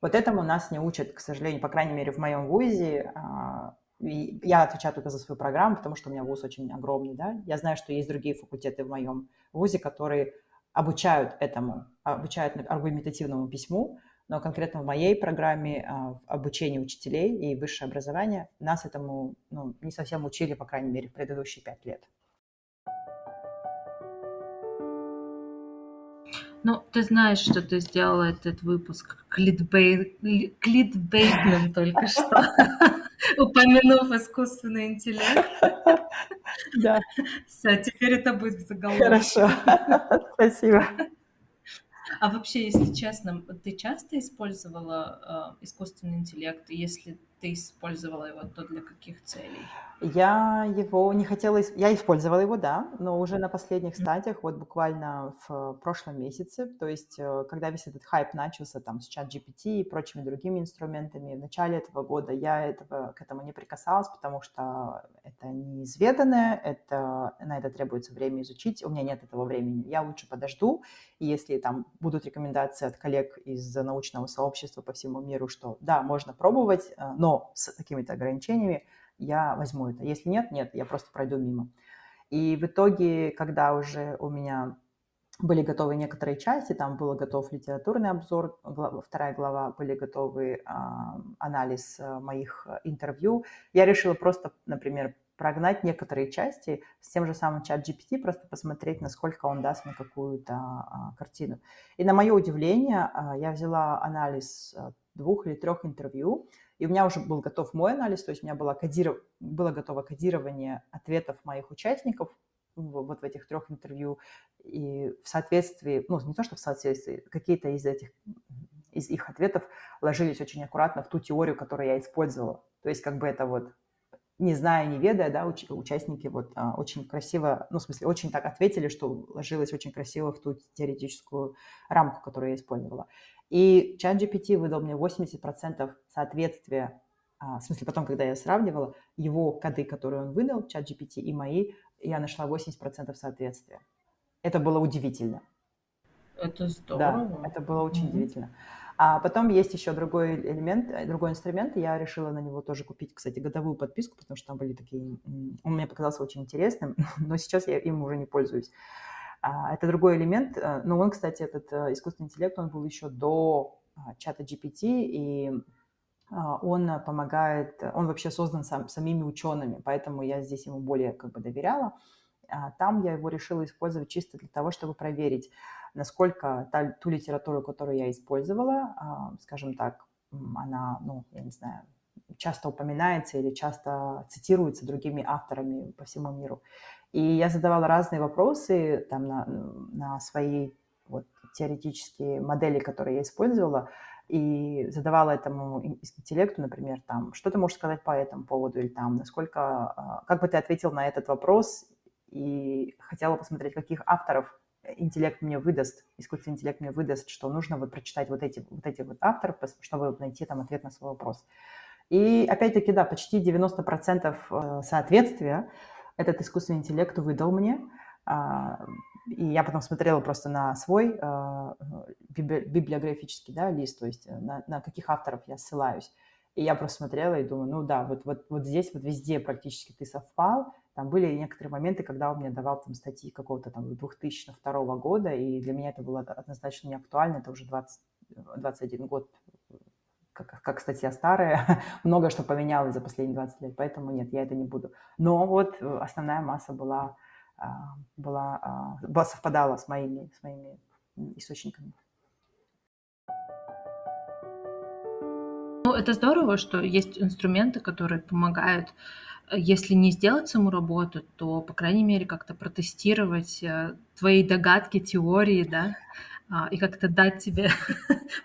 Вот этому нас не учат, к сожалению, по крайней мере, в моем ВУЗе. А, я отвечаю только за свою программу, потому что у меня ВУЗ очень огромный, да. Я знаю, что есть другие факультеты в моем ВУЗе, которые обучают этому, обучают аргументативному письму, но конкретно в моей программе а, обучения учителей и высшее образование нас этому ну, не совсем учили, по крайней мере, в предыдущие пять лет. Ну, ты знаешь, что ты сделала этот выпуск клитбей... клитбейтным только что, упомянув искусственный интеллект. Да. Все, теперь это будет в заголовке. Хорошо, спасибо. А вообще, если честно, ты часто использовала э, искусственный интеллект? Если ты использовала его, то для каких целей? Я его не хотела, я использовала его, да, но уже на последних стадиях, вот буквально в прошлом месяце, то есть э, когда весь этот хайп начался там с чат GPT и прочими другими инструментами, в начале этого года я этого, к этому не прикасалась, потому что это неизведанное, это, на это требуется время изучить, у меня нет этого времени, я лучше подожду, и если там будут рекомендации от коллег из научного сообщества по всему миру, что да, можно пробовать, э, но но с какими-то ограничениями, я возьму это. Если нет, нет, я просто пройду мимо. И в итоге, когда уже у меня были готовы некоторые части, там был готов литературный обзор, вторая глава, были готовы э, анализ э, моих интервью, я решила просто, например, прогнать некоторые части с тем же самым чат GPT, просто посмотреть, насколько он даст мне какую-то а, картину. И на мое удивление, а, я взяла анализ а, двух или трех интервью, и у меня уже был готов мой анализ, то есть у меня было, кодиров... было готово кодирование ответов моих участников вот в этих трех интервью, и в соответствии, ну, не то, что в соответствии, какие-то из этих, из их ответов ложились очень аккуратно в ту теорию, которую я использовала. То есть как бы это вот не зная, не ведая, да, уч- участники вот а, очень красиво, ну, в смысле, очень так ответили, что ложилось очень красиво в ту теоретическую рамку, которую я использовала. И чат GPT выдал мне 80% соответствия, а, в смысле, потом, когда я сравнивала его коды, которые он выдал, чат GPT и мои, я нашла 80% соответствия. Это было удивительно. Это здорово. Да, это было очень mm-hmm. удивительно. А потом есть еще другой элемент, э, другой инструмент. Я решила на него тоже купить, кстати, годовую подписку, потому что там были такие... Он мне показался очень интересным, но сейчас я им уже не пользуюсь. А, это другой элемент. Э, но он, кстати, этот э, искусственный интеллект, он был еще до а, чата GPT, и а, он помогает, он вообще создан сам, самими учеными, поэтому я здесь ему более как бы доверяла. Там я его решила использовать чисто для того, чтобы проверить, насколько та, ту литературу, которую я использовала, а, скажем так, она, ну, я не знаю, часто упоминается или часто цитируется другими авторами по всему миру. И я задавала разные вопросы там на, на свои вот, теоретические модели, которые я использовала, и задавала этому интеллекту, например, там, что ты можешь сказать по этому поводу, или там, насколько, а, как бы ты ответил на этот вопрос, и хотела посмотреть, каких авторов интеллект мне выдаст, искусственный интеллект мне выдаст, что нужно вот прочитать вот эти вот, эти вот авторов, чтобы найти там ответ на свой вопрос. И опять-таки, да, почти 90% э, соответствия этот искусственный интеллект выдал мне. А, и я потом смотрела просто на свой э, библиографический да, лист, то есть э, на, на каких авторов я ссылаюсь. И я просто смотрела и думаю, ну да, вот, вот, вот здесь вот везде практически ты совпал, там были некоторые моменты, когда он мне давал там статьи какого-то там 2002 года, и для меня это было однозначно не актуально, это уже 20, 21 год, как, как статья старая, много что поменялось за последние 20 лет, поэтому нет, я это не буду. Но вот э, основная масса была, а, была, а, была совпадала с моими, с моими источниками. Ну, это здорово, что есть инструменты, которые помогают если не сделать саму работу, то, по крайней мере, как-то протестировать э, твои догадки, теории, да, а, и как-то дать тебе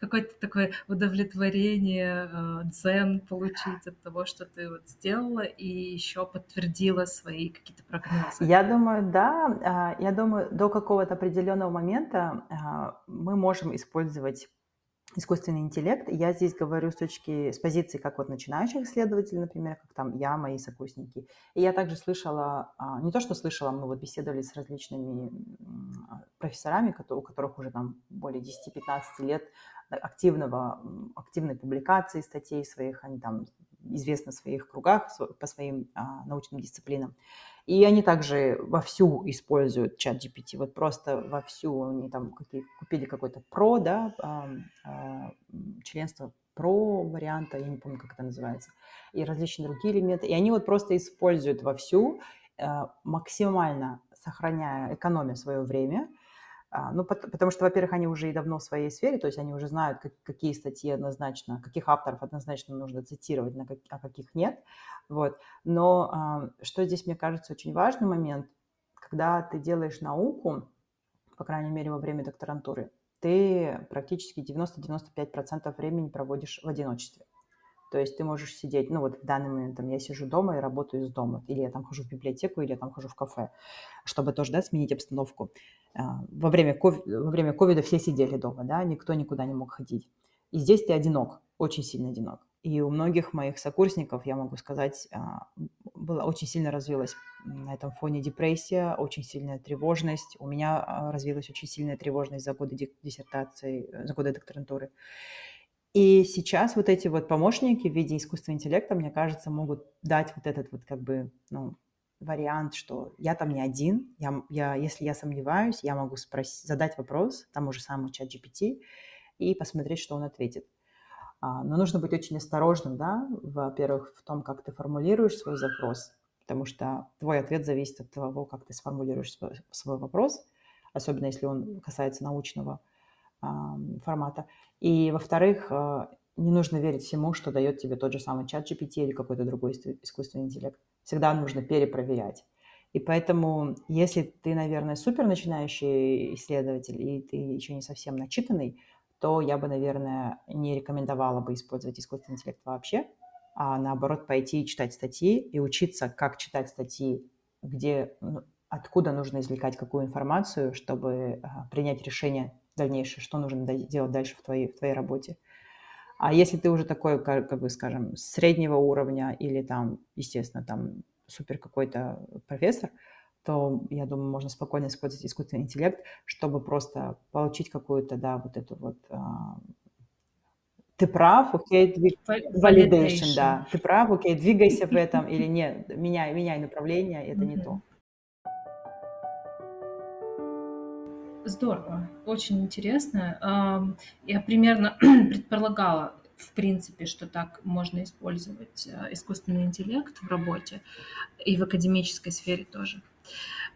какое-то такое удовлетворение, э, дзен получить от того, что ты вот сделала и еще подтвердила свои какие-то прогнозы. Я думаю, да. А, я думаю, до какого-то определенного момента а, мы можем использовать искусственный интеллект. Я здесь говорю с точки, с позиции как вот начинающих исследователей, например, как там я, мои сокурсники. И я также слышала, а, не то что слышала, мы вот беседовали с различными профессорами, у которых уже там более 10-15 лет активного, активной публикации статей своих, они там известны в своих кругах по своим а, научным дисциплинам. И они также вовсю используют чат GPT, вот просто вовсю. Они там купили какой-то про, да, а, а, членство про варианта, я не помню, как это называется, и различные другие элементы. И они вот просто используют вовсю, а, максимально сохраняя, экономя свое время – ну, потому что, во-первых, они уже и давно в своей сфере, то есть они уже знают, как, какие статьи однозначно, каких авторов однозначно нужно цитировать, на как, а каких нет. Вот. Но а, что здесь, мне кажется, очень важный момент, когда ты делаешь науку, по крайней мере, во время докторантуры, ты практически 90-95% времени проводишь в одиночестве. То есть ты можешь сидеть, ну вот в данный момент там, я сижу дома и работаю из дома, или я там хожу в библиотеку, или я там хожу в кафе, чтобы тоже, да, сменить обстановку. А, во время, во время ковида все сидели дома, да, никто никуда не мог ходить. И здесь ты одинок, очень сильно одинок. И у многих моих сокурсников, я могу сказать, а, была очень сильно развилась на этом фоне депрессия, очень сильная тревожность. У меня а, развилась очень сильная тревожность за годы диссертации, за годы докторантуры. И сейчас вот эти вот помощники в виде искусственного интеллекта, мне кажется, могут дать вот этот вот как бы, ну, вариант, что я там не один, я, я, если я сомневаюсь, я могу спросить, задать вопрос тому же самому чат GPT и посмотреть, что он ответит. А, но нужно быть очень осторожным, да, во-первых, в том, как ты формулируешь свой запрос, потому что твой ответ зависит от того, как ты сформулируешь свой, свой вопрос, особенно если он касается научного формата. И, во-вторых, э, не нужно верить всему, что дает тебе тот же самый чат GPT или какой-то другой искусственный интеллект. Всегда нужно перепроверять. И поэтому, если ты, наверное, супер начинающий исследователь, и ты еще не совсем начитанный, то я бы, наверное, не рекомендовала бы использовать искусственный интеллект вообще, а наоборот пойти и читать статьи и учиться, как читать статьи, где, ну, откуда нужно извлекать какую информацию, чтобы а, принять решение дальнейшее, что нужно делать дальше в твоей, в твоей работе. А если ты уже такой, как, как бы, скажем, среднего уровня или там, естественно, там супер какой-то профессор, то, я думаю, можно спокойно использовать искусственный интеллект, чтобы просто получить какую-то, да, вот эту вот... А, ты прав, окей, двиг... validation, да. Ты прав, окей, двигайся в этом или нет, меняй, меняй направление, это mm-hmm. не то. Здорово, очень интересно. Я примерно предполагала, в принципе, что так можно использовать э, искусственный интеллект в работе и в академической сфере тоже.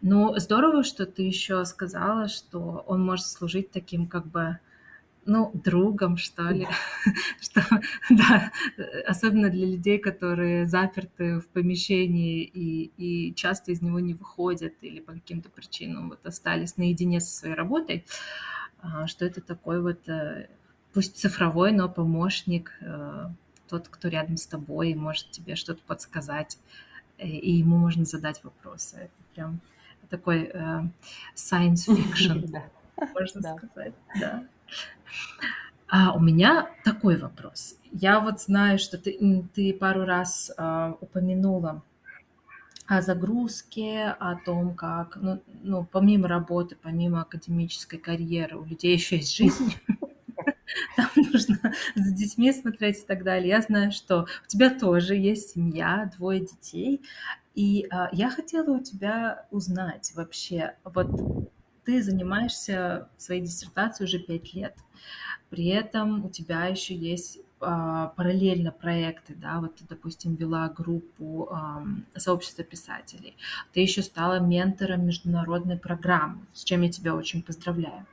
Но здорово, что ты еще сказала, что он может служить таким как бы ну, другом, что ли. что, да, особенно для людей, которые заперты в помещении и, и часто из него не выходят или по каким-то причинам вот остались наедине со своей работой, а, что это такой вот, э, пусть цифровой, но помощник, э, тот, кто рядом с тобой и может тебе что-то подсказать, э, и ему можно задать вопросы. Это прям такой science fiction, можно сказать, да. А у меня такой вопрос. Я вот знаю, что ты, ты пару раз а, упомянула о загрузке, о том, как, ну, ну, помимо работы, помимо академической карьеры, у людей еще есть жизнь. Там нужно за детьми смотреть и так далее. Я знаю, что у тебя тоже есть семья, двое детей. И а, я хотела у тебя узнать вообще, вот ты занимаешься своей диссертацией уже пять лет. При этом у тебя еще есть а, параллельно проекты, да, вот ты, допустим, вела группу а, сообщества писателей, ты еще стала ментором международной программы, с чем я тебя очень поздравляю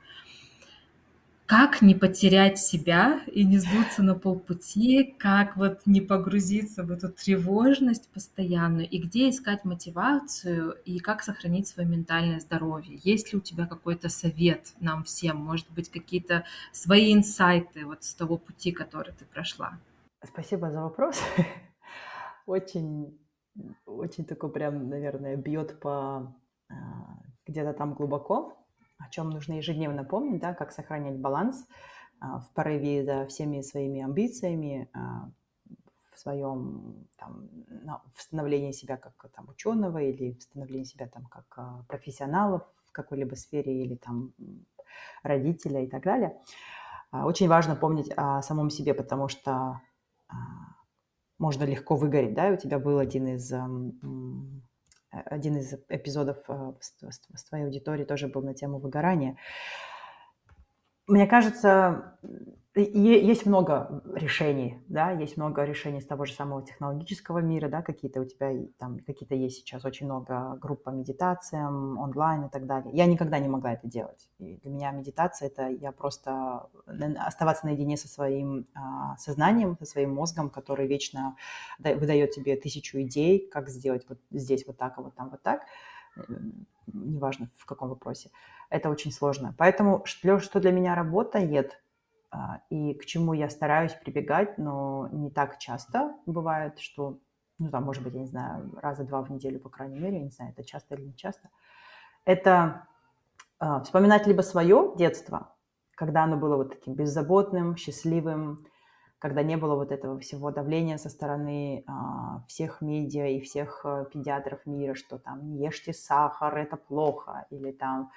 как не потерять себя и не сдуться на полпути, как вот не погрузиться в эту тревожность постоянную, и где искать мотивацию, и как сохранить свое ментальное здоровье. Есть ли у тебя какой-то совет нам всем, может быть, какие-то свои инсайты вот с того пути, который ты прошла? Спасибо за вопрос. Очень, очень такой прям, наверное, бьет по а, где-то там глубоко, о чем нужно ежедневно помнить, да, как сохранять баланс а, в порыве за всеми своими амбициями, а, в своем там, в становлении себя как там, ученого или в становлении себя там, как а, профессионала в какой-либо сфере или там родителя и так далее. Очень важно помнить о самом себе, потому что можно легко выгореть, да, у тебя был один из один из эпизодов э, с твоей аудиторией тоже был на тему выгорания. Мне кажется, есть много решений, да, есть много решений с того же самого технологического мира, да, какие-то у тебя там, какие-то есть сейчас очень много групп по медитациям, онлайн и так далее. Я никогда не могла это делать. И для меня медитация – это я просто оставаться наедине со своим а, сознанием, со своим мозгом, который вечно выдает тебе тысячу идей, как сделать вот здесь вот так, а вот там вот так, неважно в каком вопросе. Это очень сложно. Поэтому что для меня работает – и к чему я стараюсь прибегать, но не так часто бывает, что, ну, там, может быть, я не знаю, раза два в неделю, по крайней мере, я не знаю, это часто или не часто, это э, вспоминать либо свое детство, когда оно было вот таким беззаботным, счастливым, когда не было вот этого всего давления со стороны а, всех медиа и всех а, педиатров мира, что там не ешьте сахар, это плохо, или там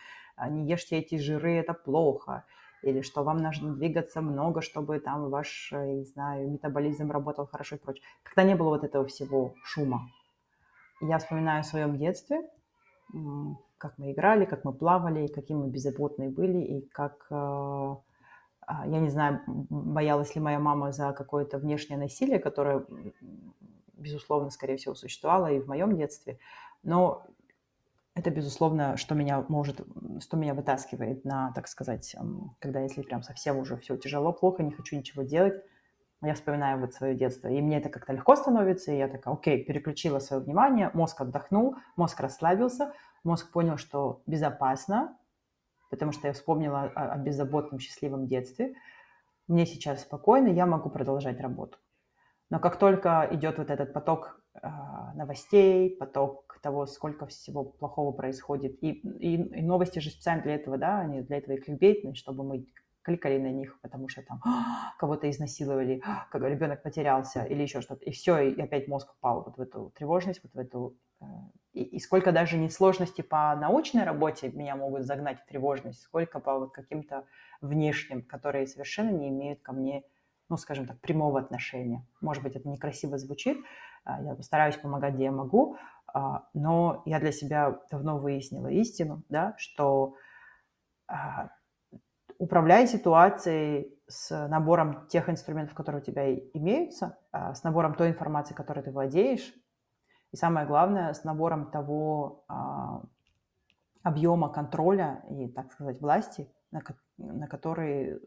не ешьте эти жиры, это плохо, или что вам нужно двигаться много, чтобы там ваш, э, не знаю, метаболизм работал хорошо и прочее. Когда не было вот этого всего шума. Я вспоминаю в своем детстве, как мы играли, как мы плавали, какие мы беззаботные были, и как, э, а, я не знаю, боялась ли моя мама за какое-то внешнее насилие, которое, безусловно, скорее всего, существовало и в моем детстве. Но это, безусловно, что меня может, что меня вытаскивает на, так сказать, когда если прям совсем уже все тяжело, плохо, не хочу ничего делать, я вспоминаю вот свое детство, и мне это как-то легко становится, и я такая, окей, переключила свое внимание, мозг отдохнул, мозг расслабился, мозг понял, что безопасно, потому что я вспомнила о, о беззаботном, счастливом детстве. Мне сейчас спокойно, я могу продолжать работу. Но как только идет вот этот поток э, новостей, поток того, сколько всего плохого происходит, и, и, и новости же специально для этого, да, они для этого и кликбейтные, чтобы мы кликали на них, потому что там кого-то изнасиловали, как ребенок потерялся или еще что-то. И все, и опять мозг упал вот в эту тревожность, вот в эту... Э, и, и сколько даже не сложности по научной работе меня могут загнать в тревожность, сколько по вот каким-то внешним, которые совершенно не имеют ко мне, ну, скажем так, прямого отношения. Может быть, это некрасиво звучит, а, я стараюсь помогать, где я могу, а, но я для себя давно выяснила истину, да, что а, управляя ситуацией с набором тех инструментов, которые у тебя имеются, а, с набором той информации, которой ты владеешь, и самое главное, с набором того а, объема контроля и, так сказать, власти, на, на которые,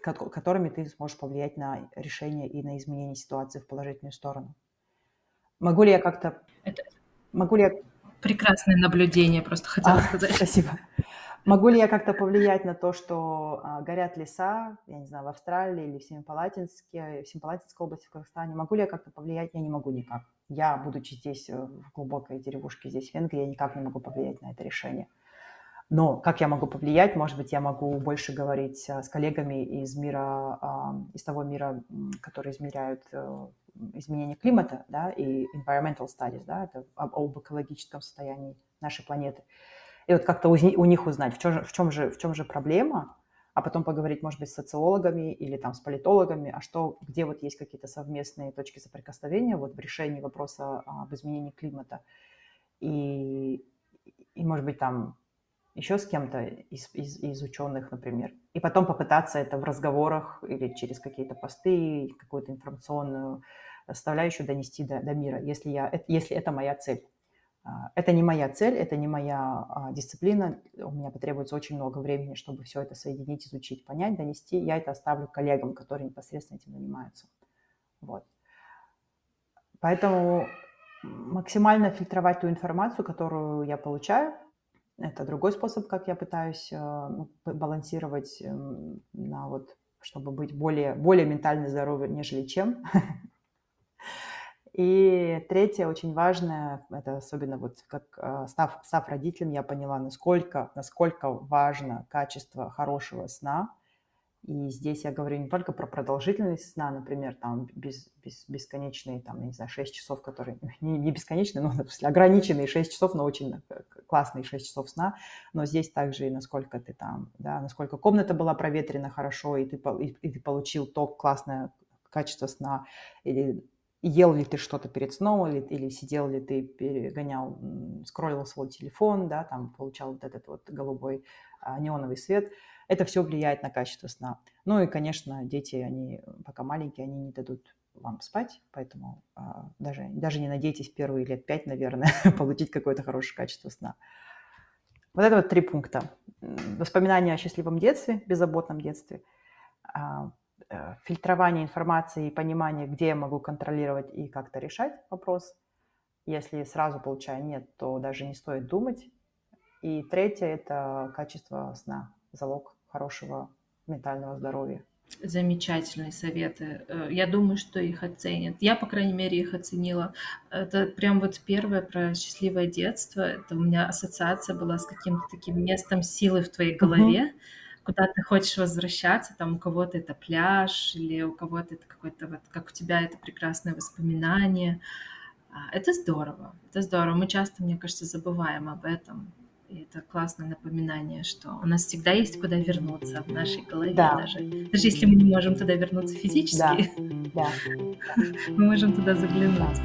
которыми ты сможешь повлиять на решение и на изменение ситуации в положительную сторону. Могу ли я как-то... Это... Могу ли я... Прекрасное наблюдение, просто хотела а, сказать. Спасибо. Могу ли я как-то повлиять на то, что а, горят леса, я не знаю, в Австралии или в Семипалатинске, в Семипалатинской области в Казахстане? Могу ли я как-то повлиять? Я не могу никак. Я, будучи здесь, э, в глубокой деревушке здесь, в Венгрии, я никак не могу повлиять на это решение. Но как я могу повлиять? Может быть, я могу больше говорить а, с коллегами из мира, а, из того мира, который измеряют э, изменение климата, да, и environmental studies, да, это об экологическом состоянии нашей планеты и вот как-то у, у них узнать, в чем, в, чем же, в чем же проблема, а потом поговорить, может быть, с социологами или там с политологами, а что, где вот есть какие-то совместные точки соприкосновения вот в решении вопроса об изменении климата. И, и может быть, там еще с кем-то из, из, из ученых, например. И потом попытаться это в разговорах или через какие-то посты, какую-то информационную составляющую донести до, до мира, если, я, если это моя цель. А, это не моя цель, это не моя а, дисциплина. У меня потребуется очень много времени, чтобы все это соединить, изучить, понять, донести. Я это оставлю коллегам, которые непосредственно этим занимаются. Вот. Поэтому максимально фильтровать ту информацию, которую я получаю, это другой способ, как я пытаюсь а, ну, балансировать эм, на вот, чтобы быть более, более ментально здоровым, нежели чем. И третье, очень важное, это особенно вот как а, став, став родителем, я поняла, насколько, насколько важно качество хорошего сна. И здесь я говорю не только про продолжительность сна, например, там без, без, бесконечные, там, не знаю, 6 часов, которые, не, не бесконечные, но, смысле, ограниченные 6 часов, но очень э, классные 6 часов сна, но здесь также и насколько ты там, да, насколько комната была проветрена хорошо, и ты, и, и ты получил то классное качество сна, или ел ли ты что-то перед сном, или, или сидел ли ты, перегонял, скроллил свой телефон, да, там получал вот этот вот голубой а, неоновый свет. Это все влияет на качество сна. Ну и, конечно, дети, они пока маленькие, они не дадут вам спать, поэтому а, даже, даже не надейтесь первые лет пять, наверное, получить какое-то хорошее качество сна. Вот это вот три пункта. Воспоминания о счастливом детстве, беззаботном детстве, а, Э, фильтрование информации и понимание, где я могу контролировать и как-то решать вопрос. Если сразу получаю нет, то даже не стоит думать. И третье – это качество сна, залог хорошего ментального здоровья. Замечательные советы. Э, я думаю, что их оценят. Я, по крайней мере, их оценила. Это прям вот первое про счастливое детство. Это у меня ассоциация была с каким-то таким местом силы в твоей голове. Uh-huh куда ты хочешь возвращаться, там у кого-то это пляж, или у кого-то это какой-то вот, как у тебя это прекрасное воспоминание. А, это здорово, это здорово. Мы часто, мне кажется, забываем об этом. И это классное напоминание, что у нас всегда есть куда вернуться в нашей голове. Да. Даже, даже если мы не можем туда вернуться физически, да. Да. мы можем туда заглянуть.